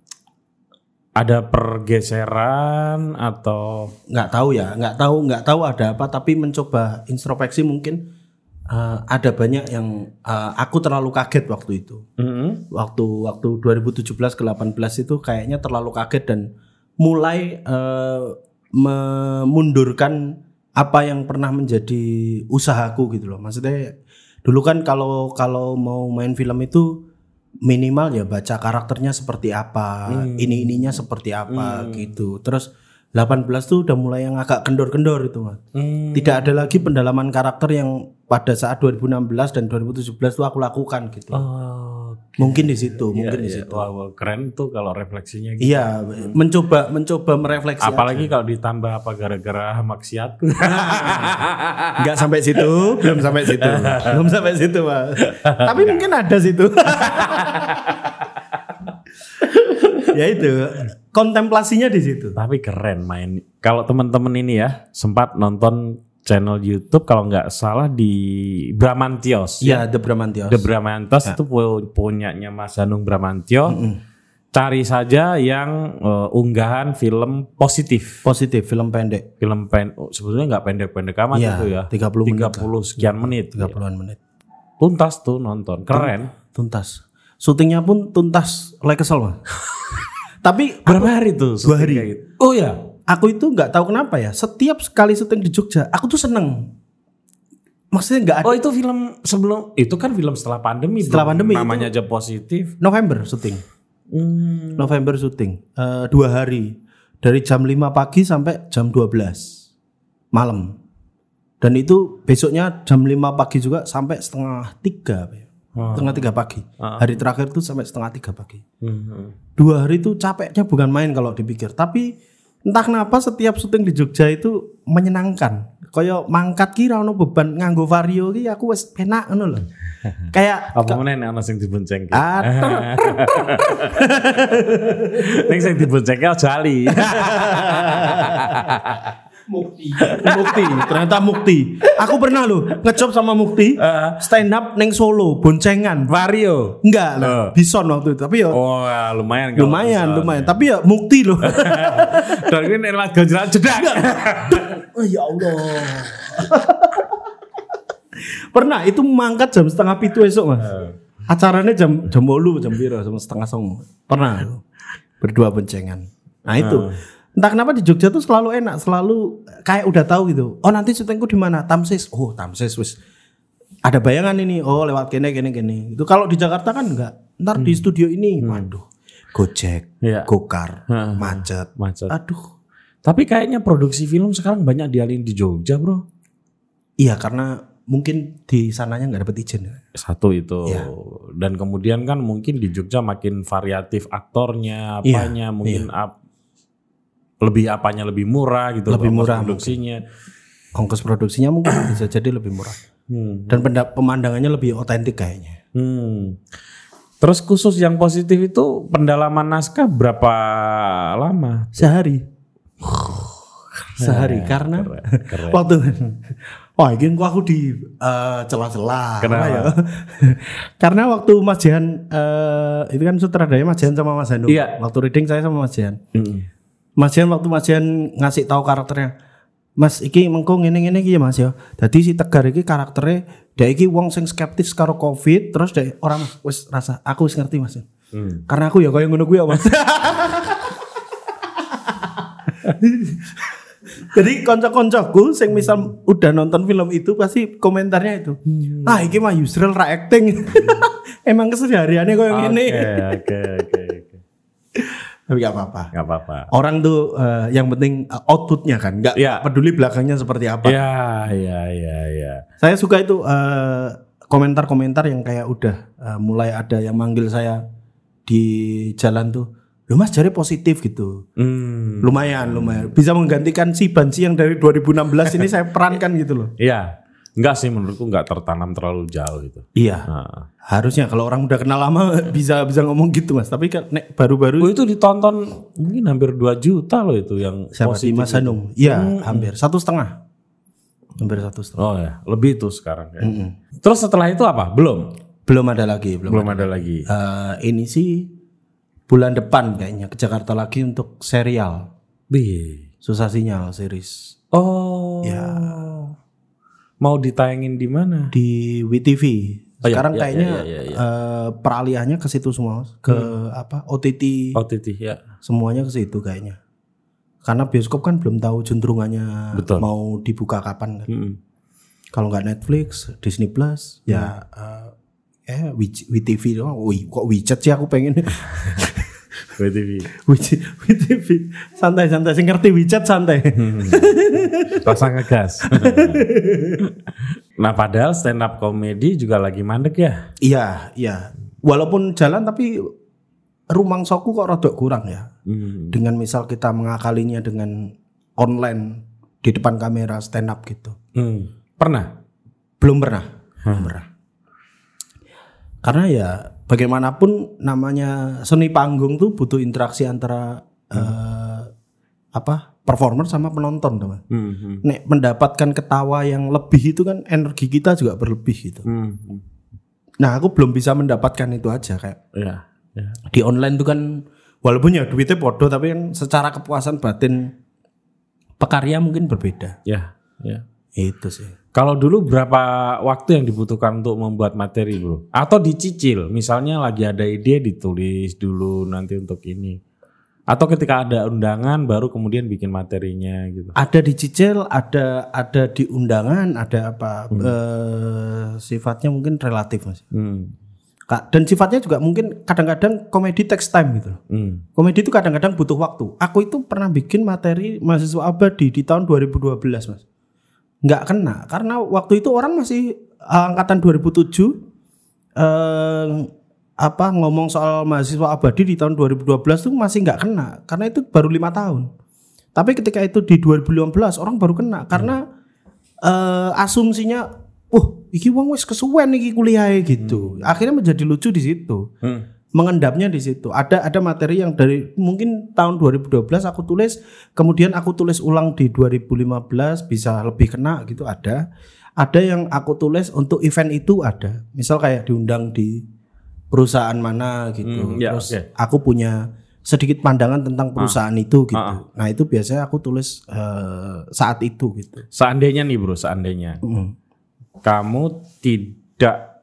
Ada pergeseran atau nggak tahu ya nggak tahu nggak tahu ada apa tapi mencoba introspeksi mungkin eh, ada banyak yang eh, aku terlalu kaget waktu itu Mm-mm. waktu waktu 2017 ke 18 itu kayaknya terlalu kaget dan mulai eh, memundurkan apa yang pernah menjadi usahaku gitu loh. Maksudnya dulu kan kalau kalau mau main film itu minimal ya baca karakternya seperti apa, ini ininya seperti apa gitu. Terus 18 tuh udah mulai yang agak kendor-kendor itu mas. Hmm. Tidak ada lagi pendalaman karakter yang pada saat 2016 dan 2017 tuh aku lakukan gitu. Oh, Mungkin di situ, mungkin di iya. situ. Wah, wah, keren tuh kalau refleksinya gitu. Iya, mencoba mencoba merefleksi. Apalagi kalau ditambah apa gara-gara maksiat. Enggak sampai situ, belum sampai situ. belum sampai situ, Mas. Tapi mungkin ada situ. Ya itu, kontemplasinya di situ. Tapi keren main. Kalau teman-teman ini ya sempat nonton channel YouTube kalau nggak salah di Bramantios. Ya, The Bramantios. The Bramantios itu pu- punyanya Mas Hanung Bramantio. Cari saja yang eh, unggahan film positif. Positif, film pendek. Film pen oh, sebetulnya nggak pendek-pendek amat Iya, itu ya. 30 menit 30 sekian menit. 30-an menit. Tuntas tuh nonton. Keren. Tuntas. Syutingnya pun tuntas oleh kesel, Mas. Tapi Berapa hari tuh? Dua hari. gitu? Oh ya. aku itu nggak tahu kenapa ya. Setiap sekali syuting di Jogja, aku tuh seneng. Maksudnya nggak ada Oh itu film sebelum itu kan film setelah pandemi. Setelah bro. pandemi, Namanya aja positif. November syuting. Hmm. November syuting Eh, dua hari dari jam 5 pagi sampai jam 12 malam dan itu besoknya jam 5 pagi juga sampai setengah tiga ya? setengah tiga pagi hari terakhir tuh sampai setengah tiga pagi Hmm. dua hari itu capeknya bukan main kalau dipikir tapi entah kenapa setiap syuting di Jogja itu menyenangkan kaya mangkat kira ono beban nganggo vario ki aku wis enak ngono lho kayak Apa mana nek ana sing dibonceng? Ah, Nek sing dibonceng aja ali. Mukti. Mukti, ternyata Mukti. Aku pernah loh ngejob sama Mukti stand up neng Solo, boncengan. Vario. Enggak lah, bison waktu itu. Tapi ya Oh, ya, lumayan kalau lumayan, bisa. lumayan. Tapi ya Mukti loh. Dan ini nek ganjalan jedak. oh ya Allah. pernah itu mangkat jam setengah pitu esok mas. Acaranya jam jam bolu jam biru jam setengah song. Pernah berdua boncengan. Nah itu. Entah kenapa di Jogja tuh selalu enak, selalu kayak udah tahu gitu. Oh nanti syutingku di mana? Tamsis. Oh Tamsis wis. Ada bayangan ini. Oh lewat kene kene kene. Itu kalau di Jakarta kan enggak. Ntar di studio ini, waduh, Gojek, Iya. Gokar, Heeh. macet. Macet. Aduh. Tapi kayaknya produksi film sekarang banyak dialihin di Jogja, Bro. Iya karena mungkin di sananya nggak dapet izin. Satu itu. Iya. Dan kemudian kan mungkin di Jogja makin variatif aktornya, Iya, apanya, mungkin ap- lebih apanya lebih murah gitu Lebih ongkos murah produksinya. Ongkos produksinya mungkin bisa jadi lebih murah. Hmm. Dan pemandangannya lebih otentik kayaknya. Hmm. Terus khusus yang positif itu pendalaman naskah berapa lama? Sehari. Sehari karena keren. waktu Wah, ini aku di eh, celah-celah. Apa ya? karena waktu Mas Jihan eh, itu kan sutradaranya Mas Jihan sama Mas Hanung. Iya. Waktu reading saya sama Mas Jihan. Hmm. Mas Jihan waktu Mas Jihan ngasih tahu karakternya. Mas iki mengko ngene ngene iki ya Mas ya. Dadi si Tegar iki karakternya dia iki wong sing skeptis karo Covid terus dia orang wis rasa aku wis ngerti Mas. Hmm. Karena aku ya kaya ngono kuwi ya Mas. Jadi konco-koncoku sing misal udah nonton film itu pasti komentarnya itu. Ah iki mah Yusril ra acting. Emang kesehariannya kaya Oke, ngene. oke, oke, oke. Tapi gak apa-apa. Gak apa-apa. Orang tuh eh, yang penting eh, outputnya kan, nggak Iya. peduli belakangnya seperti apa. Ya, ya, ya, ya. Saya suka itu eh, komentar-komentar yang kayak udah eh, mulai ada yang manggil saya di jalan tuh, lu mas jari positif gitu, Hmm. lumayan, lumayan, bisa menggantikan si Bansi yang dari 2016 ini saya perankan gitu loh. Iya. Enggak sih menurutku enggak tertanam terlalu jauh gitu. Iya, Nah. harusnya kalau orang udah kenal lama bisa bisa ngomong gitu mas, tapi kan nek baru-baru Oh, itu ditonton mungkin hampir 2 juta loh itu yang siapa positif Mas Hanung? Iya, hampir satu setengah, hampir satu setengah. Oh ya, lebih itu sekarang ya. Mm-mm. Terus setelah itu apa? Belum. Belum ada lagi, belum. Belum ada lagi. Eh, ini sih bulan depan kayaknya ke Jakarta lagi untuk serial Wih. susah sinyal series Oh. Ya. Mau ditayangin di mana? di WTV. Oh, iya, Sekarang iya, kayaknya iya, iya, iya. eh, peralihannya ke situ semua, ke apa OTT OTT ya. semuanya ke situ kayaknya. Karena bioskop kan belum tahu juntrungannya Betul. mau dibuka kapan kan. Mm-mm. Kalau nggak Netflix, Disney Plus, ya eh, eh Wij- WeTV doang. Wih, kok WeChat sih aku pengen WTV. Wij- WeTV. Santai santai, sing ngerti WeChat santai. Rasa ngegas. nah padahal stand up comedy juga lagi mandek ya. Iya, iya. Walaupun jalan tapi rumang soku kok rodok kurang ya. Hmm. Dengan misal kita mengakalinya dengan online di depan kamera stand up gitu. Hmm. Pernah? Belum pernah. Belum pernah. Karena ya bagaimanapun namanya seni panggung tuh butuh interaksi antara eh, apa performer sama penonton teman. Hmm. Hmm. Nek mendapatkan ketawa yang lebih itu kan energi kita juga berlebih gitu. Hmm. Nah aku belum bisa mendapatkan itu aja kayak Ya. ya. di online itu kan walaupun ya duitnya bodoh tapi yang secara kepuasan batin pekarya mungkin berbeda. Ya. Ya. Itu sih. Kalau dulu berapa waktu yang dibutuhkan untuk membuat materi, Bro? Atau dicicil? Misalnya lagi ada ide ditulis dulu nanti untuk ini. Atau ketika ada undangan baru kemudian bikin materinya gitu. Ada dicicil, ada ada di undangan, ada apa eh, sifatnya mungkin relatif mas. Hmm. Kak, dan sifatnya juga mungkin kadang-kadang komedi text time gitu. loh. Hmm. Komedi itu kadang-kadang butuh waktu. Aku itu pernah bikin materi mahasiswa abadi di tahun 2012 mas. Nggak kena karena waktu itu orang masih eh, angkatan 2007 eh, apa ngomong soal mahasiswa abadi di tahun 2012 itu masih nggak kena karena itu baru lima tahun. Tapi ketika itu di 2015 orang baru kena karena eh, asumsinya, wah, iki wong wis kesuwen iki kuliah gitu. Akhirnya menjadi lucu di situ Hmm. Mengendapnya di situ. Ada ada materi yang dari mungkin tahun 2012 aku tulis, kemudian aku tulis ulang di 2015 bisa lebih kena gitu ada. Ada yang aku tulis untuk event itu ada. Misal kayak diundang di perusahaan mana gitu. Hmm, ya, Terus oke. aku punya sedikit pandangan tentang perusahaan itu gitu. Ah, Nah, itu biasanya aku tulis eh, saat itu gitu. Seandainya nih, Bro, seandainya Mm. kamu tidak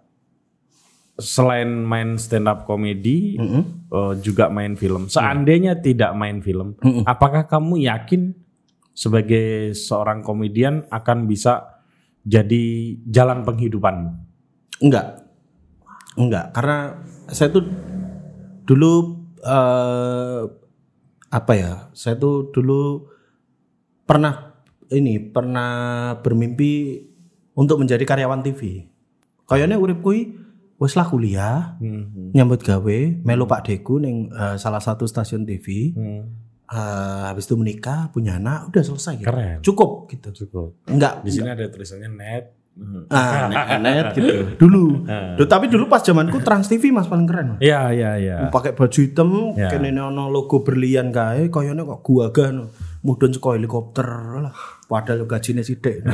selain main stand up comedy eh, juga main film. Seandainya tidak main film, apakah kamu yakin sebagai seorang komedian akan bisa jadi jalan penghidupanmu? Enggak. Enggak, karena saya tuh dulu eh apa ya? Saya tuh dulu pernah ini pernah bermimpi untuk menjadi karyawan TV. Kayaknya urip kui wis lah kuliah, nyambut gawe, melu Pak Deku ning eh, salah satu stasiun TV. Eh, habis itu menikah, punya anak, udah selesai gitu. Keren. Cukup gitu. Cukup. Enggak, Di sini ada tulisannya net. Ah, net, net gitu. Dulu. Duh, tapi dulu pas zamanku Trans TV Mas paling keren. Iya, iya, iya. Pakai baju hitam, Ya. kene ono logo berlian kae, kayaknya kok gua kan mudun saka helikopter lah. Padahal gajinya sithik.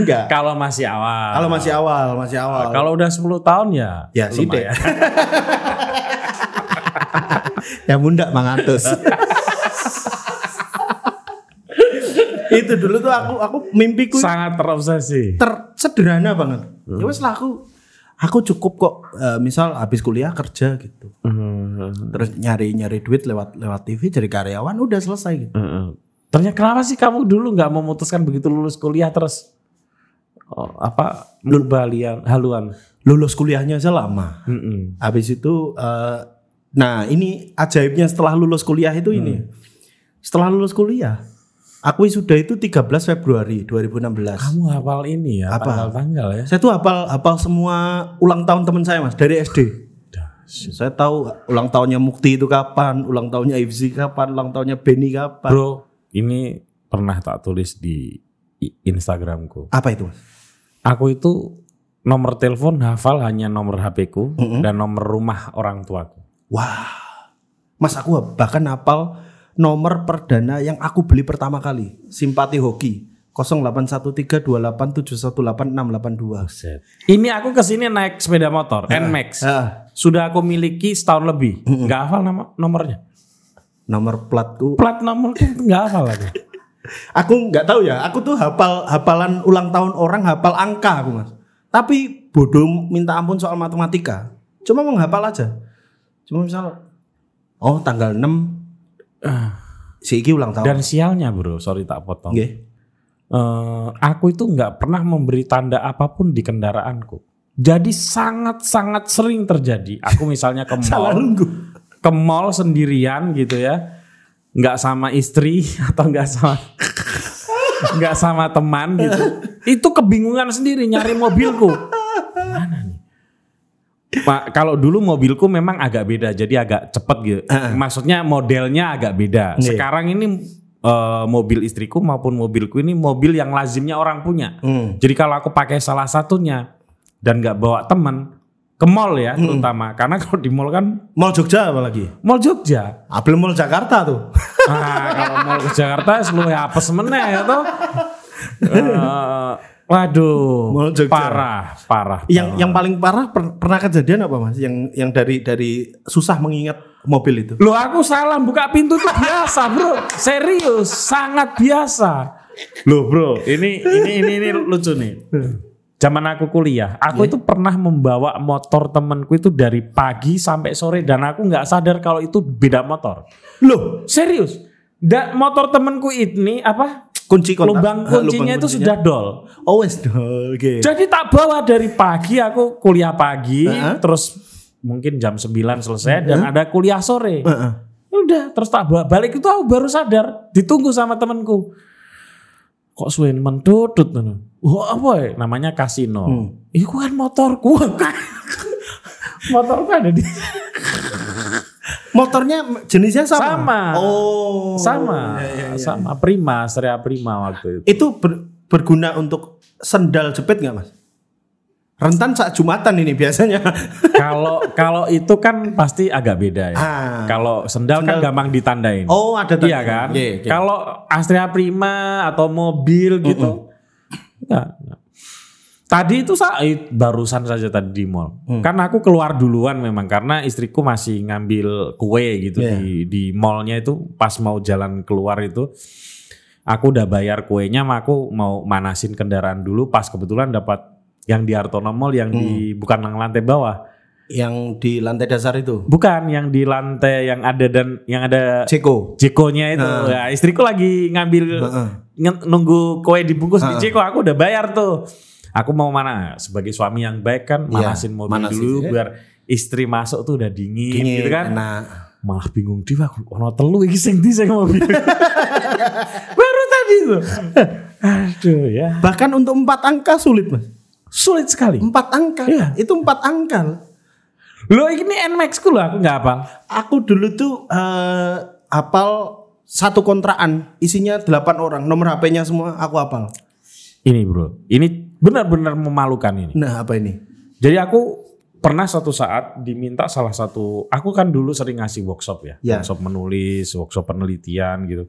Enggak. Kalau masih awal. Kalau masih awal, masih awal. Kalau udah 10 tahun ya Ya sithik. ya mundak mangatus. itu dulu tuh aku aku mimpiku Sangat terobsesi. ter sederhana banget. Ya wes lah aku aku cukup kok eh, misal habis kuliah kerja gitu. Terus nyari-nyari duit lewat lewat TV jadi karyawan udah selesai gitu. Heeh. Ternyata kenapa sih kamu dulu nggak memutuskan begitu lulus kuliah terus oh, apa berbalian haluan? Lulus kuliahnya aja lama. Mm-mm. Habis itu eh, nah ini ajaibnya setelah lulus kuliah itu ini. Setelah lulus kuliah aku sudah itu 13 Februari 2016. Kamu hafal ini ya Apa? tanggal-tanggal ya? Saya tuh hafal hafal semua ulang tahun teman saya Mas dari SD. Saya tahu ulang tahunnya Mukti itu kapan, ulang tahunnya Ifzi kapan, ulang tahunnya Benny kapan. Bro, ini pernah tak tulis di Instagramku. Apa itu? Aku itu nomor telepon hafal hanya nomor HP ku dan nomor rumah orang tuaku. Wah. Mas aku bahkan hafal nomor perdana yang aku beli pertama kali. Simpati hoki 081328718682. Ini aku ke sini naik sepeda motor Nmax. Ah, Sudah aku miliki setahun lebih. Nggak hafal nama nomornya. nomor platku. Plat nomor nggak hafal aku. Aku nggak tahu ya. Aku tuh hafal hafalan ulang tahun orang, hafal angka aku mas. Tapi bodoh minta ampun soal matematika. Cuma menghafal aja. Cuma misal, oh tanggal 6 Si iki ulang tahun. Dan sialnya bro, sorry tak potong. Nggih. Eh, aku itu nggak pernah memberi tanda apa pun di kendaraanku. Jadi sangat-sangat sering terjadi. Aku misalnya ke mall, ke mall sendirian gitu ya, nggak sama istri atau nggak sama nggak sama teman gitu. Itu kebingungan sendiri nyari mobilku. Mana nih? Pak, kalau dulu mobilku memang agak beda, jadi agak cepet gitu. Maksudnya modelnya agak beda. Iya. Sekarang ini eh, mobil istriku maupun mobilku ini mobil yang lazimnya orang punya. Hmm. Jadi kalau aku pakai salah satunya dan nggak bawa teman ke mall ya, terutama karena kalau di mall kan Mall Jogja apalagi? mall Jogja. Apel Mall Jakarta tuh. Ah, kalau mall ke Jakarta seluruh apes meneh ya toh. Eh, waduh, Mall Jogja. parah, parah. yang parah. yang paling parah per- pernah kejadian apa Mas? Yang yang dari dari susah mengingat mobil itu. Loh aku salah buka pintu itu biasa bro Serius sangat biasa Loh bro ini ini ini, ini lucu nih Zaman aku kuliah Aku itu pernah membawa motor temenku itu dari pagi sampai sore Dan aku nggak sadar kalau itu beda motor Loh, Serius Dan motor temenku ini apa kunci kontak. Lubang Ah, kuncinya itu sudah dol Oh, wes dol. Oke. Jadi tak bawa dari pagi aku kuliah pagi Heeh. Terus mungkin jam 9 selesai Dan ada kuliah sore Heeh. Udah, terus tak bawa balik itu aku baru sadar, ditunggu sama temanku. Kok suwen mentutut ngono. Wah, apa ya? Namanya kasino. Iku kan motorku. motorku ada di Motornya jenisnya sama. Sama. Oh. sama, sama Prima, Stereo Prima waktu itu. Itu ber- berguna untuk sendal jepit nggak Mas? Rentan saat Jumatan ini biasanya. Kalau kalau itu kan pasti agak beda ya. Ah. Kalau sendal, kan gampang ditandain. Oh, ada tanda. Iya kan? Oke, oke. Kalau Astrea Prima atau mobil gitu. Enggak, enggak. Tadi itu saya barusan saja tadi di mall. Mm. Karena aku keluar duluan memang karena istriku masih ngambil kue gitu Iya. di di mallnya itu pas mau jalan keluar itu aku udah bayar kuenya, mah aku mau manasin kendaraan dulu pas kebetulan dapat yang di Artono Mall yang di Mm. bukan lantai bawah. Yang di lantai dasar itu. Bukan yang di lantai yang ada dan yang ada Ceko. Jekonya itu. Nah. Ya, istriku lagi ngambil nge- nunggu kue dibungkus di Jeko, aku udah bayar tuh. Aku mau mana? Sebagai suami yang baik kan Iya, manasin mobil manasin, dulu ya. biar istri masuk tuh udah dingin, Dingin, gitu kan. enak. Malah bingung dia ono telu iki sing ndi sing mobil. Baru tadi tuh. Aduh ya. Bahkan untuk empat angka sulit Mas. Sulit sekali. Empat angka. Iya. Itu empat angka. Lo ini Nmax ku loh aku nggak hafal. Aku dulu tuh eh hafal satu kontrakan isinya delapan orang. Nomor HP-nya semua aku hafal. Ini bro, ini benar-benar memalukan ini. Nah, apa ini? Jadi aku pernah suatu saat diminta salah satu, aku kan dulu sering ngasih workshop ya, Ya. workshop menulis, workshop penelitian gitu.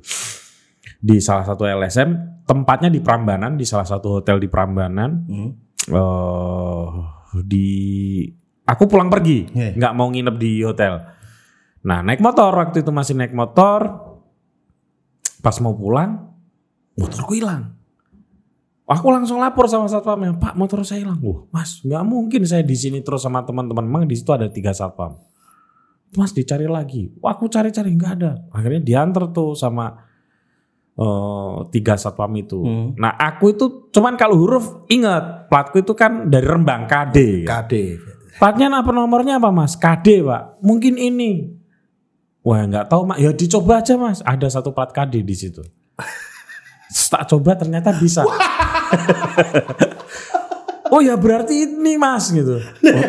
Di salah satu LSM, tempatnya di Prambanan, di salah satu hotel di Prambanan. Hmm. eh di aku pulang pergi, nggak mau nginep di hotel. Nah naik motor waktu itu masih naik motor, pas mau pulang, motorku hilang. Aku langsung lapor sama satpamnya, Pak motor saya hilang. Wah, Mas, nggak mungkin saya di sini terus sama teman-teman. Memang di situ ada tiga satpam. Mas dicari lagi. Wah, aku cari-cari nggak ada. Akhirnya diantar tuh sama eh, tiga satpam itu. Hmm. Nah, aku itu cuman kalau huruf ingat platku itu kan dari Rembang KD. KD. Platnya apa nomornya apa Mas? KD Pak. Mungkin ini. Wah nggak tahu Mak. Ya dicoba aja Mas. Ada satu plat KD di situ. Tak coba ternyata bisa. oh ya berarti ini Mas gitu. Oh,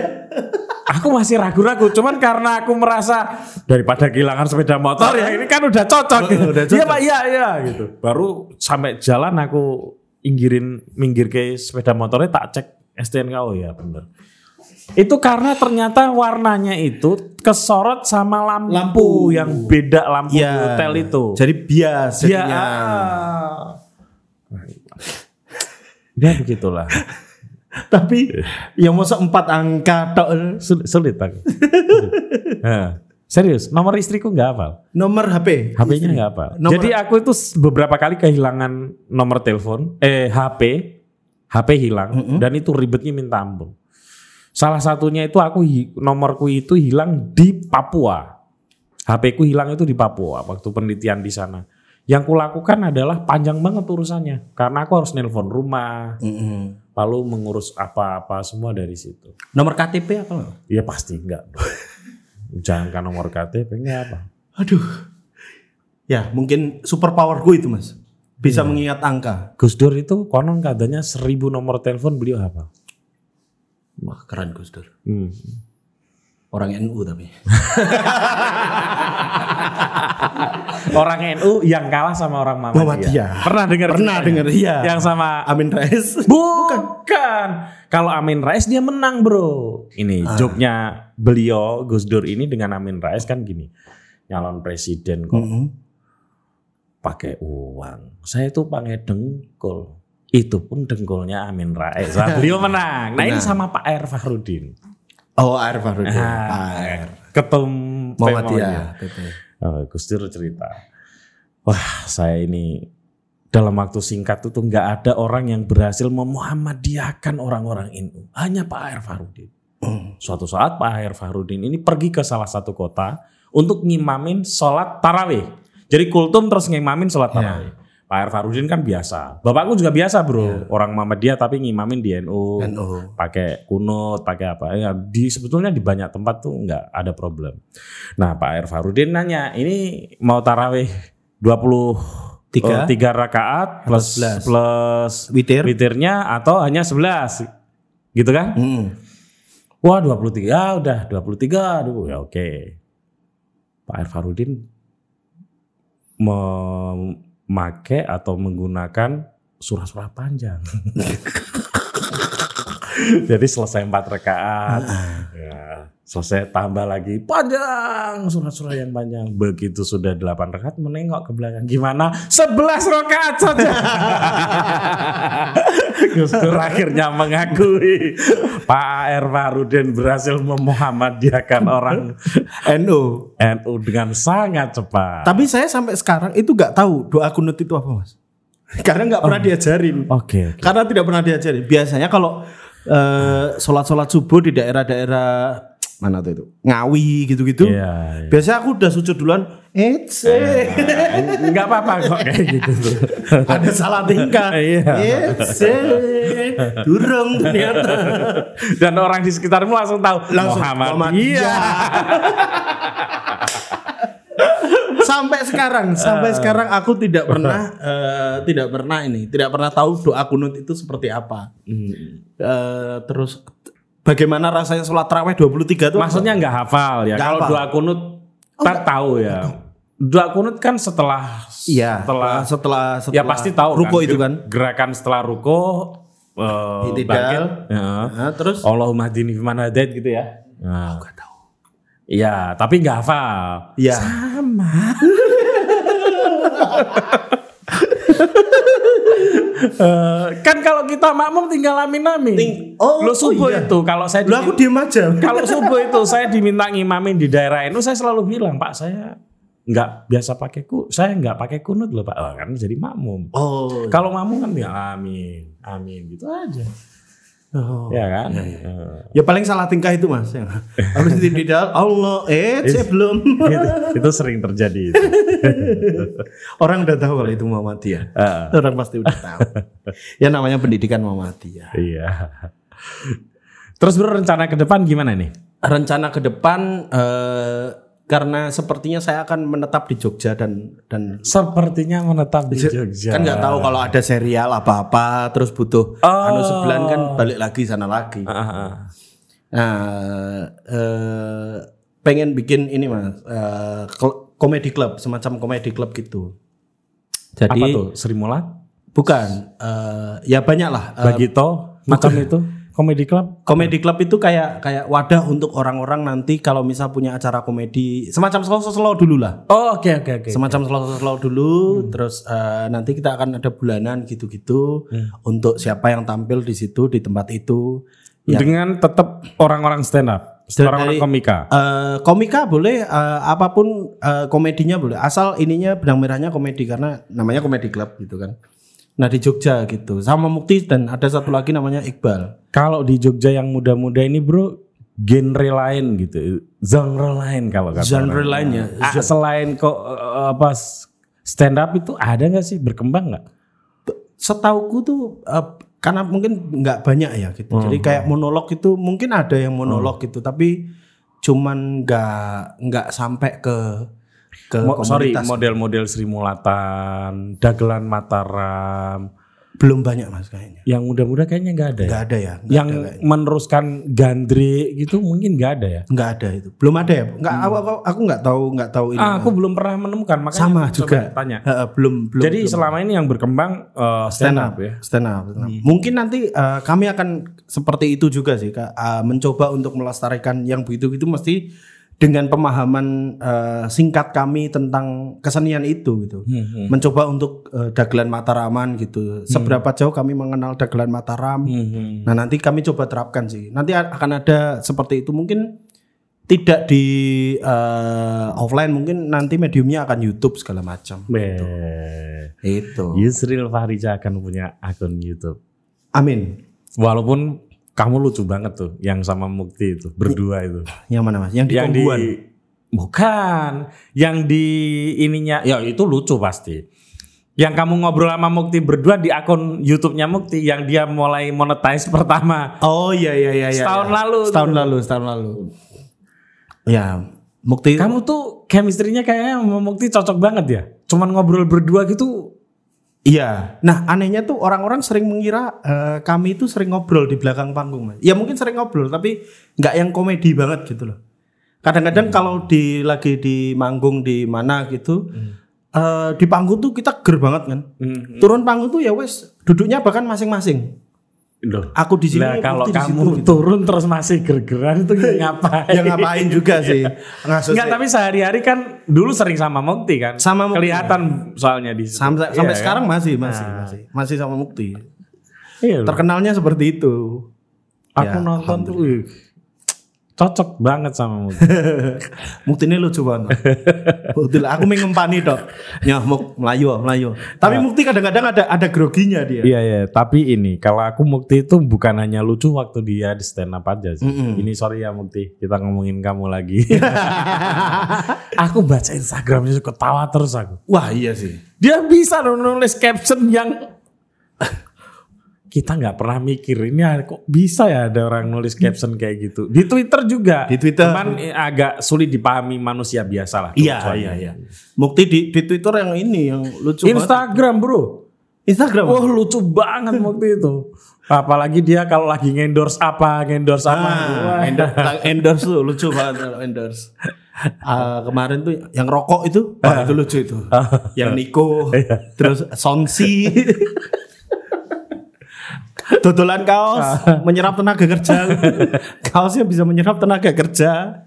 aku masih ragu-ragu. Cuman karena aku merasa daripada kehilangan sepeda motor ya ini kan udah cocok. Gitu. Udah Iya cocok. Pak, iya iya gitu. Baru sampai jalan aku inggirin minggir ke sepeda motornya tak cek STNK oh ya bener. Itu karena ternyata warnanya itu kesorot sama lampu, Lampu. yang beda lampu Iya. hotel itu. Jadi bias Ya. jadinya. Ya begitulah. Tapi yang masuk empat angka tok. Sulit, sulit aku. Nah, serius, nomor istriku nggak hafal. Nomor HP. HP-nya nggak hafal. Nomor- Jadi aku itu beberapa kali kehilangan nomor telepon, eh HP, HP hilang dan itu ribetnya minta ampun. Salah satunya itu aku nomorku itu hilang di Papua. HP ku hilang itu di Papua waktu penelitian di sana. Yang kulakukan adalah panjang banget urusannya karena aku harus nelpon rumah, Mm-mm. lalu mengurus apa-apa semua dari situ. Nomor KTP apa? Iya pasti enggak. Jangan nomor KTP enggak apa. Aduh. Ya, mungkin super powerku itu, Mas. Bisa mengingat angka. Gus Dur itu konon katanya seribu nomor telepon beliau apa? Wah, keren Gus Dur. Hmm. Orang NU tapi. Orang NU yang kalah sama orang Muhammadiyah. Muhammadiyah. Pernah dengar? Pernah dengar, iya. Yang sama Amin Rais. Bukan. Kalau Amin Rais dia menang, Bro. Ini Ah. joknya beliau Gus Dur ini dengan Amin Rais kan gini. Nyalon presiden kok Mm-mm. pakai uang. Saya tuh pakai dengkul. Itu pun dengkulnya Amin Rais. Nah, beliau menang. Nah, ini sama Pak Air Fahrudin. Oh, Air Farudin. Ah, Air. Ketum Muhammadiyah. Oh, Gus Dur cerita. Wah, saya ini dalam waktu singkat itu tuh nggak ada orang yang berhasil memuhammadiyahkan orang-orang NU. Hanya Pak Air Farudin. Mm. Suatu saat Pak Air Farudin ini pergi ke salah satu kota untuk ngimamin sholat tarawih. Jadi kultum terus ngimamin sholat tarawih. Pak Air Farudin kan biasa. Bapakku juga biasa bro. Orang Muhammadiyah tapi ngimamin di NU. NU. Pakai kunut, pakai apa. Ya, di sebetulnya di banyak tempat tuh nggak ada problem. Nah Pak Air Farudin nanya, ini mau tarawih 20 Tiga. eh, tiga rakaat plus 11. plus Witir. witirnya atau hanya 11 gitu kan? Mm. Wah 23 ya udah 23 aduh ya oke. Pak Air Farudin memakai atau menggunakan surah-surah panjang. Jadi selesai empat rakaat, ya, selesai tambah lagi panjang surah-surah yang panjang. Begitu sudah delapan rakaat menengok ke belakang gimana? Sebelas rakaat saja. Gus Dur akhirnya mengakui Pak Air Farudin berhasil memuhammadiyahkan orang NU. NU dengan sangat cepat. Tapi saya sampai sekarang itu nggak tahu doa kunut itu apa, Mas. Karena nggak pernah diajarin. Oke. oke. Karena tidak pernah diajarin. Biasanya kalau eh, sholat-sholat subuh di daerah-daerah mana tuh itu Ngawi gitu-gitu. Iya. iya. Biasanya aku udah sujud duluan. It's Enggak apa-apa kok kayak gitu ada salah tingkah. Iya. Durung ternyata. Dan orang di sekitarmu langsung tahu Langsung Muhammadiyah. sampai sekarang, sampai sekarang aku tidak pernah eh, tidak pernah ini, tidak pernah tahu doa kunut itu seperti apa. Hmm. Eh, terus bagaimana rasanya sholat tarawih 23 itu? Maksudnya nggak hafal ya. Kalau hafal. doa kunut tak tahu ya. Doa kunut kan setelah Iya, setelah setelah setelah ya pasti tahu ruko kan, itu kan. Gerakan setelah ruko Itidal. bangkit, ya. Nah, terus Allahumma hdini fiman gitu ya. Nah. Nggak tahu. Iya, tapi nggak hafal. Iya. Sama. Eh, kan kalau kita makmum tinggal amin-amin. Ting- oh, Lo subuh oh iya. itu kalau saya Lu aku diem aja. kalau subuh itu saya diminta ngimamin di daerah NU saya selalu bilang Pak saya nggak biasa pakai ku saya nggak pakai kunut loh Pak oh, kan jadi makmum. Oh. Kalau makmum kan ya amin amin gitu aja oh. ya kan. Iya. Eh, Ya paling salah tingkah itu mas. Ya. Habis itu di dalam Allah, eh saya belum. itu, itu sering terjadi. itu. Orang udah tahu kalau itu Muhammadiyah. Eh, Orang pasti udah tahu. ya namanya pendidikan Muhammadiyah. Iya. Terus bro rencana ke depan gimana nih? Rencana ke depan eh, karena sepertinya saya akan menetap di Jogja dan dan Sepertinya menetap di Jogja. kan nggak tahu kalau ada serial apa-apa terus butuh Oh. anu sebulan kan balik lagi sana lagi. Ah. Nah, eh, pengen bikin ini mas, eh, komedi club, semacam komedi club gitu. Jadi Apa tuh? Sri Mulat? bukan, eh, ya banyak lah. Eh, Bagito? Macam itu? Komedi Club? komedi club itu kayak kayak wadah untuk orang-orang nanti kalau misal punya acara komedi, semacam slow-slow dulu lah. Oh oke oke oke. Semacam slow-slow dulu, terus eh, nanti kita akan ada bulanan gitu-gitu untuk siapa yang tampil di situ di tempat itu. Ya. Dengan tetap orang-orang stand up, orang-orang komika. Eh, komika boleh eh, apa pun eh, komedinya boleh asal ininya benang merahnya komedi karena namanya komedi club gitu kan nah di Jogja gitu sama Mukti dan ada satu lagi namanya Iqbal Kalau di Jogja yang muda-muda ini bro, genre lain gitu, genre lain kalau kata Genre orang. lain ya. Ah, selain kok eh, apa stand up itu ada nggak sih berkembang nggak? Setauku tuh eh, karena mungkin nggak banyak ya gitu. Jadi Hmm. kayak monolog itu mungkin ada yang monolog gitu, tapi cuman nggak nggak sampai ke ke Mo- sorry, model-model Sri Mulatan, Dagelan Mataram, belum banyak mas kayaknya. yang muda-muda kayaknya nggak ada. ya? Nggak ada ya. Nggak yang ada, meneruskan Gandri gitu mungkin nggak ada ya. nggak ada itu. Belum ada ya. Nggak aku aku, aku nggak tahu nggak tahu ini. Ah, aku belum pernah menemukan makanya Sama juga. tanya. Heeh, belum belum. Jadi selama ini yang berkembang eh, stand up ya. stand up, stand up. Mungkin nanti eh, kami akan seperti itu juga sih, Kak. Eh, mencoba untuk melestarikan yang begitu-gitu mesti dengan pemahaman eh, singkat kami tentang kesenian itu gitu. Hmm, Mencoba untuk eh, dagelan Mataraman gitu. Seberapa jauh kami mengenal dagelan Mataram. Hmm, Nah, nanti kami coba terapkan sih. Nanti akan ada seperti itu mungkin tidak di eh, offline mungkin nanti mediumnya akan YouTube segala macam. Beh. Itu. Yusril Fahriza akan punya akun YouTube. Amin. Walaupun kamu lucu banget tuh yang sama Mukti itu berdua itu. Yang mana Mas? Yang di yang di bukan, yang di ininya ya itu lucu pasti. Yang kamu ngobrol sama Mukti berdua di akun YouTube-nya Mukti yang dia mulai monetize pertama. Oh iya iya iya. iya, Setahun iya. lalu Setahun lalu, setahun lalu. Ya, Mukti. Kamu tuh chemistry-nya kayaknya sama Mukti cocok banget ya. Cuman ngobrol berdua gitu. Iya. Nah, anehnya tuh orang-orang sering mengira eh, kami itu sering ngobrol di belakang panggung, Mas. Ya mungkin sering ngobrol, tapi nggak yang komedi banget gitu loh. Kadang-kadang kalau di lagi di manggung di mana gitu, eh, di panggung tuh kita ger banget kan. Turun panggung tuh ya wes duduknya bahkan masing-masing. Loh. Aku di sini, Lah kalau kamu situ, gitu. turun terus masih gergeran itu ngapain? ya ngapain juga sih. Enggak, tapi sehari-hari kan dulu sering sama Mukti kan. Sama Mukti. Kelihatan soalnya di sampai Iya sampai kan? sekarang masih masih masih masih sama Mukti. Iya. Terkenalnya seperti itu. Aku Ya, nonton tuh cocok banget sama Mukti. Mukti ini lucu banget. Mukti aku mengempani dok. Ya muk melayu melayu. Tapi Mukti kadang-kadang ada ada groginya dia. Iya ya, tapi ini kalau aku Mukti itu bukan hanya lucu waktu dia di stand up aja sih. Ini sorry ya Mukti, kita ngomongin kamu lagi. aku baca Instagramnya ketawa terus aku. Wah iya sih. Dia bisa nulis caption yang kita nggak pernah mikir ini kok bisa ya ada orang nulis caption kayak gitu. Di Twitter juga. Di Twitter. Cuman eh, agak sulit dipahami manusia biasa lah. Iya iya iya. Mukti di, di Twitter yang ini yang lucu banget. Instagram bro. Instagram. Wah lucu banget waktu itu. Apalagi dia kalau lagi ngendorse apa, ngendorse apa. Ah, endorse, endorse tuh lucu banget kalau endorse. Ah, kemarin tuh yang rokok itu, wah itu lucu itu. yang Niko, terus Sonsi. Dodolan kaos menyerap tenaga kerja. Kaosnya bisa menyerap tenaga kerja.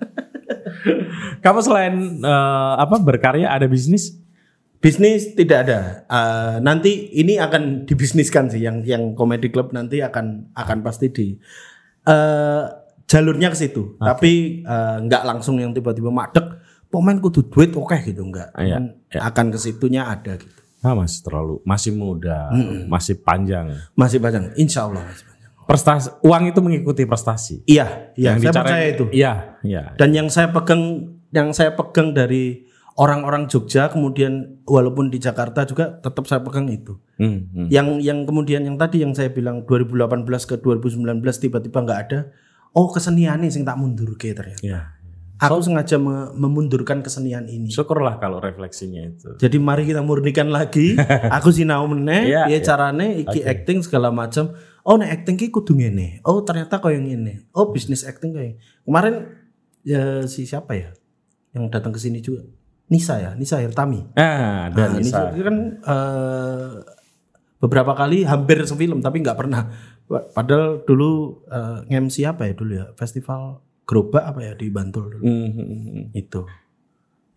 Kamu selain eh, apa berkarya ada bisnis? Bisnis tidak ada. Eh, nanti ini akan dibisniskan sih yang yang comedy club nanti akan akan pasti di eh, jalurnya ke situ. Tapi eh, nggak langsung yang tiba-tiba madek pemain kudu duit oke gitu enggak. Iya, Kan Akan ke situnya ada gitu. Ah, masih terlalu, masih muda, masih panjang. Masih panjang, insya Allah masih panjang. Prestasi, uang itu mengikuti prestasi. Iya, iya, Yang saya dicari- percaya itu. Iya, iya. Dan yang saya pegang, yang saya pegang dari orang-orang Jogja, kemudian walaupun di Jakarta juga tetap saya pegang itu. Hmm, hmm. Yang yang kemudian yang tadi yang saya bilang 2018 ke 2019 tiba-tiba nggak ada. Oh kesenian nih sing tak mundur ke ternyata. Iya. Aku sengaja me- memundurkan kesenian ini. Syukurlah kalau refleksinya itu. Jadi mari kita murnikan lagi. Aku sinau meneh, Iya, piye iya. carane iki acting segala macam. Oh nek acting ki kudu ngene. Oh ternyata koyo ngene. Oh bisnis acting kayak kemarin ya si siapa ya yang datang ke sini juga. Nisa ya, Nisa Hirtami. Ah, ada Nah, Nisa. Nisa kan eh, beberapa kali hampir sefilm tapi nggak pernah. Pa- Padahal dulu eh, nge-MC apa ya dulu ya? Festival Gerobak apa ya di Bantul dulu. Hmm, hmm. Itu.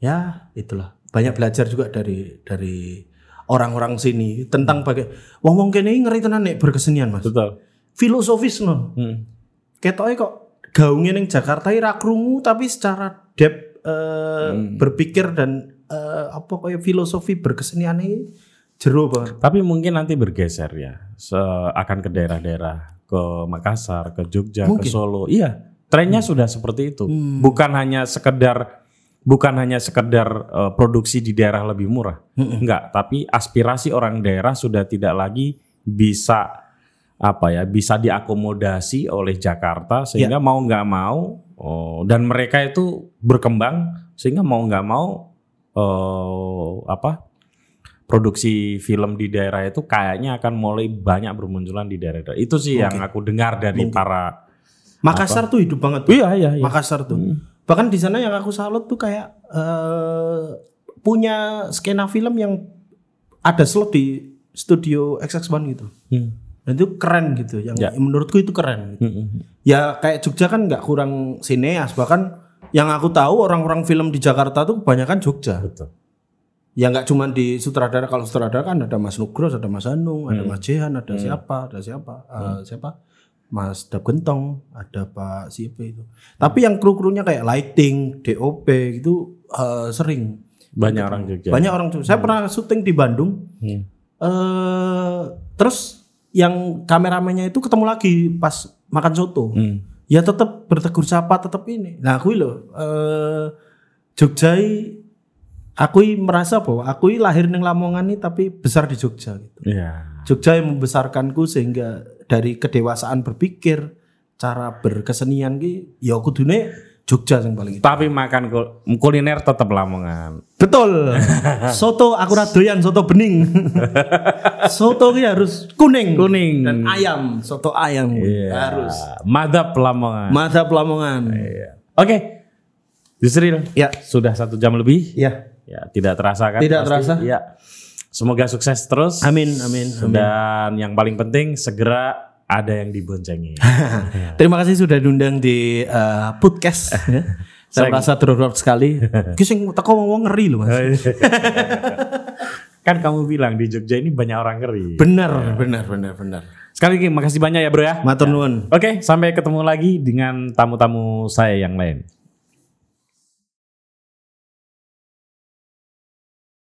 Ya, itulah. Banyak belajar juga dari dari orang-orang sini tentang bagai wong-wong kene ngeri tenan nek berkesenian, Mas. Betul. Filosofis no. Hmm. Ketoke kok gaungnya ning Jakarta ira krungu tapi secara depth eh, berpikir dan eh, apa kayak filosofi berkesenian ini jero banget. Tapi mungkin nanti bergeser ya, Se- akan ke daerah-daerah, ke Makassar, ke Jogja, ke Mungkin. Solo. Iya, Trennya sudah seperti itu. Bukan hanya sekedar bukan hanya sekedar eh, produksi di daerah lebih murah. Enggak, tapi aspirasi orang daerah sudah tidak lagi bisa apa ya, bisa diakomodasi oleh Jakarta sehingga mau nggak mau oh, dan mereka itu berkembang sehingga mau nggak mau eh, apa produksi film di daerah itu kayaknya akan mulai banyak bermunculan di daerah-daerah. Itu sih yang aku dengar dari para Makassar tuh hidup banget. tuh. Iya, iya, iya. Makassar tuh. Bahkan di sana yang aku salut tuh kayak eh punya skena film yang ada slot di studio XX1 gitu. Hmm. Dan itu keren gitu. Yang Ya. menurutku itu keren. gitu. Hmm. Ya kayak Jogja kan nggak kurang sineas. Bahkan yang aku tahu orang-orang film di Jakarta tuh kebanyakan Jogja. Betul. Ya nggak cuma di sutradara. Kalau sutradara kan ada Mas Nugros, ada Mas Anung, ada Mas Jehan, ada siapa, ada siapa, Eh, siapa? Mas Dap Gentong, ada Pak siapa itu. Tapi yang kru-krunya kayak lighting, DOP gitu eh, sering. Banyak orang Jogja. Banyak orang tuh. Saya pernah syuting di Bandung. Hmm. eh terus yang kameramennya itu ketemu lagi pas makan soto. Hmm. Ya tetap bertegur sapa tetap ini. Nah, aku loh eh Jogja aku merasa bahwa aku lahir neng Lamongan nih tapi besar di Jogja gitu. Iya. Jogja yang membesarkanku sehingga dari kedewasaan berpikir, cara berkesenian ki ya kudune Jogja yang paling itu. Tapi makan kul- kuliner tetap Lamongan. Betul. Soto aku doyan soto bening. soto ki harus kuning. Kuning. Dan ayam, soto ayam harus. Madap Lamongan. Mata Lamongan. Iya. Oke. Yusril, Ya. sudah satu jam lebih. Ya. Ya, tidak terasa kan? Tidak terasa. Ya. Semoga sukses terus. Amin, amin. amin. Dan yang paling penting segera ada yang diboncengi. Terima kasih sudah diundang di eh, podcast. ya. Saya merasa terhormat sekali. Kising teko ngomong ngeri loh mas. kan kamu bilang di Jogja ini banyak orang ngeri. Benar, benar, benar, benar. Sekali lagi makasih banyak ya bro ya. Matur nuwun. Oke, sampai ketemu lagi dengan tamu-tamu saya yang lain.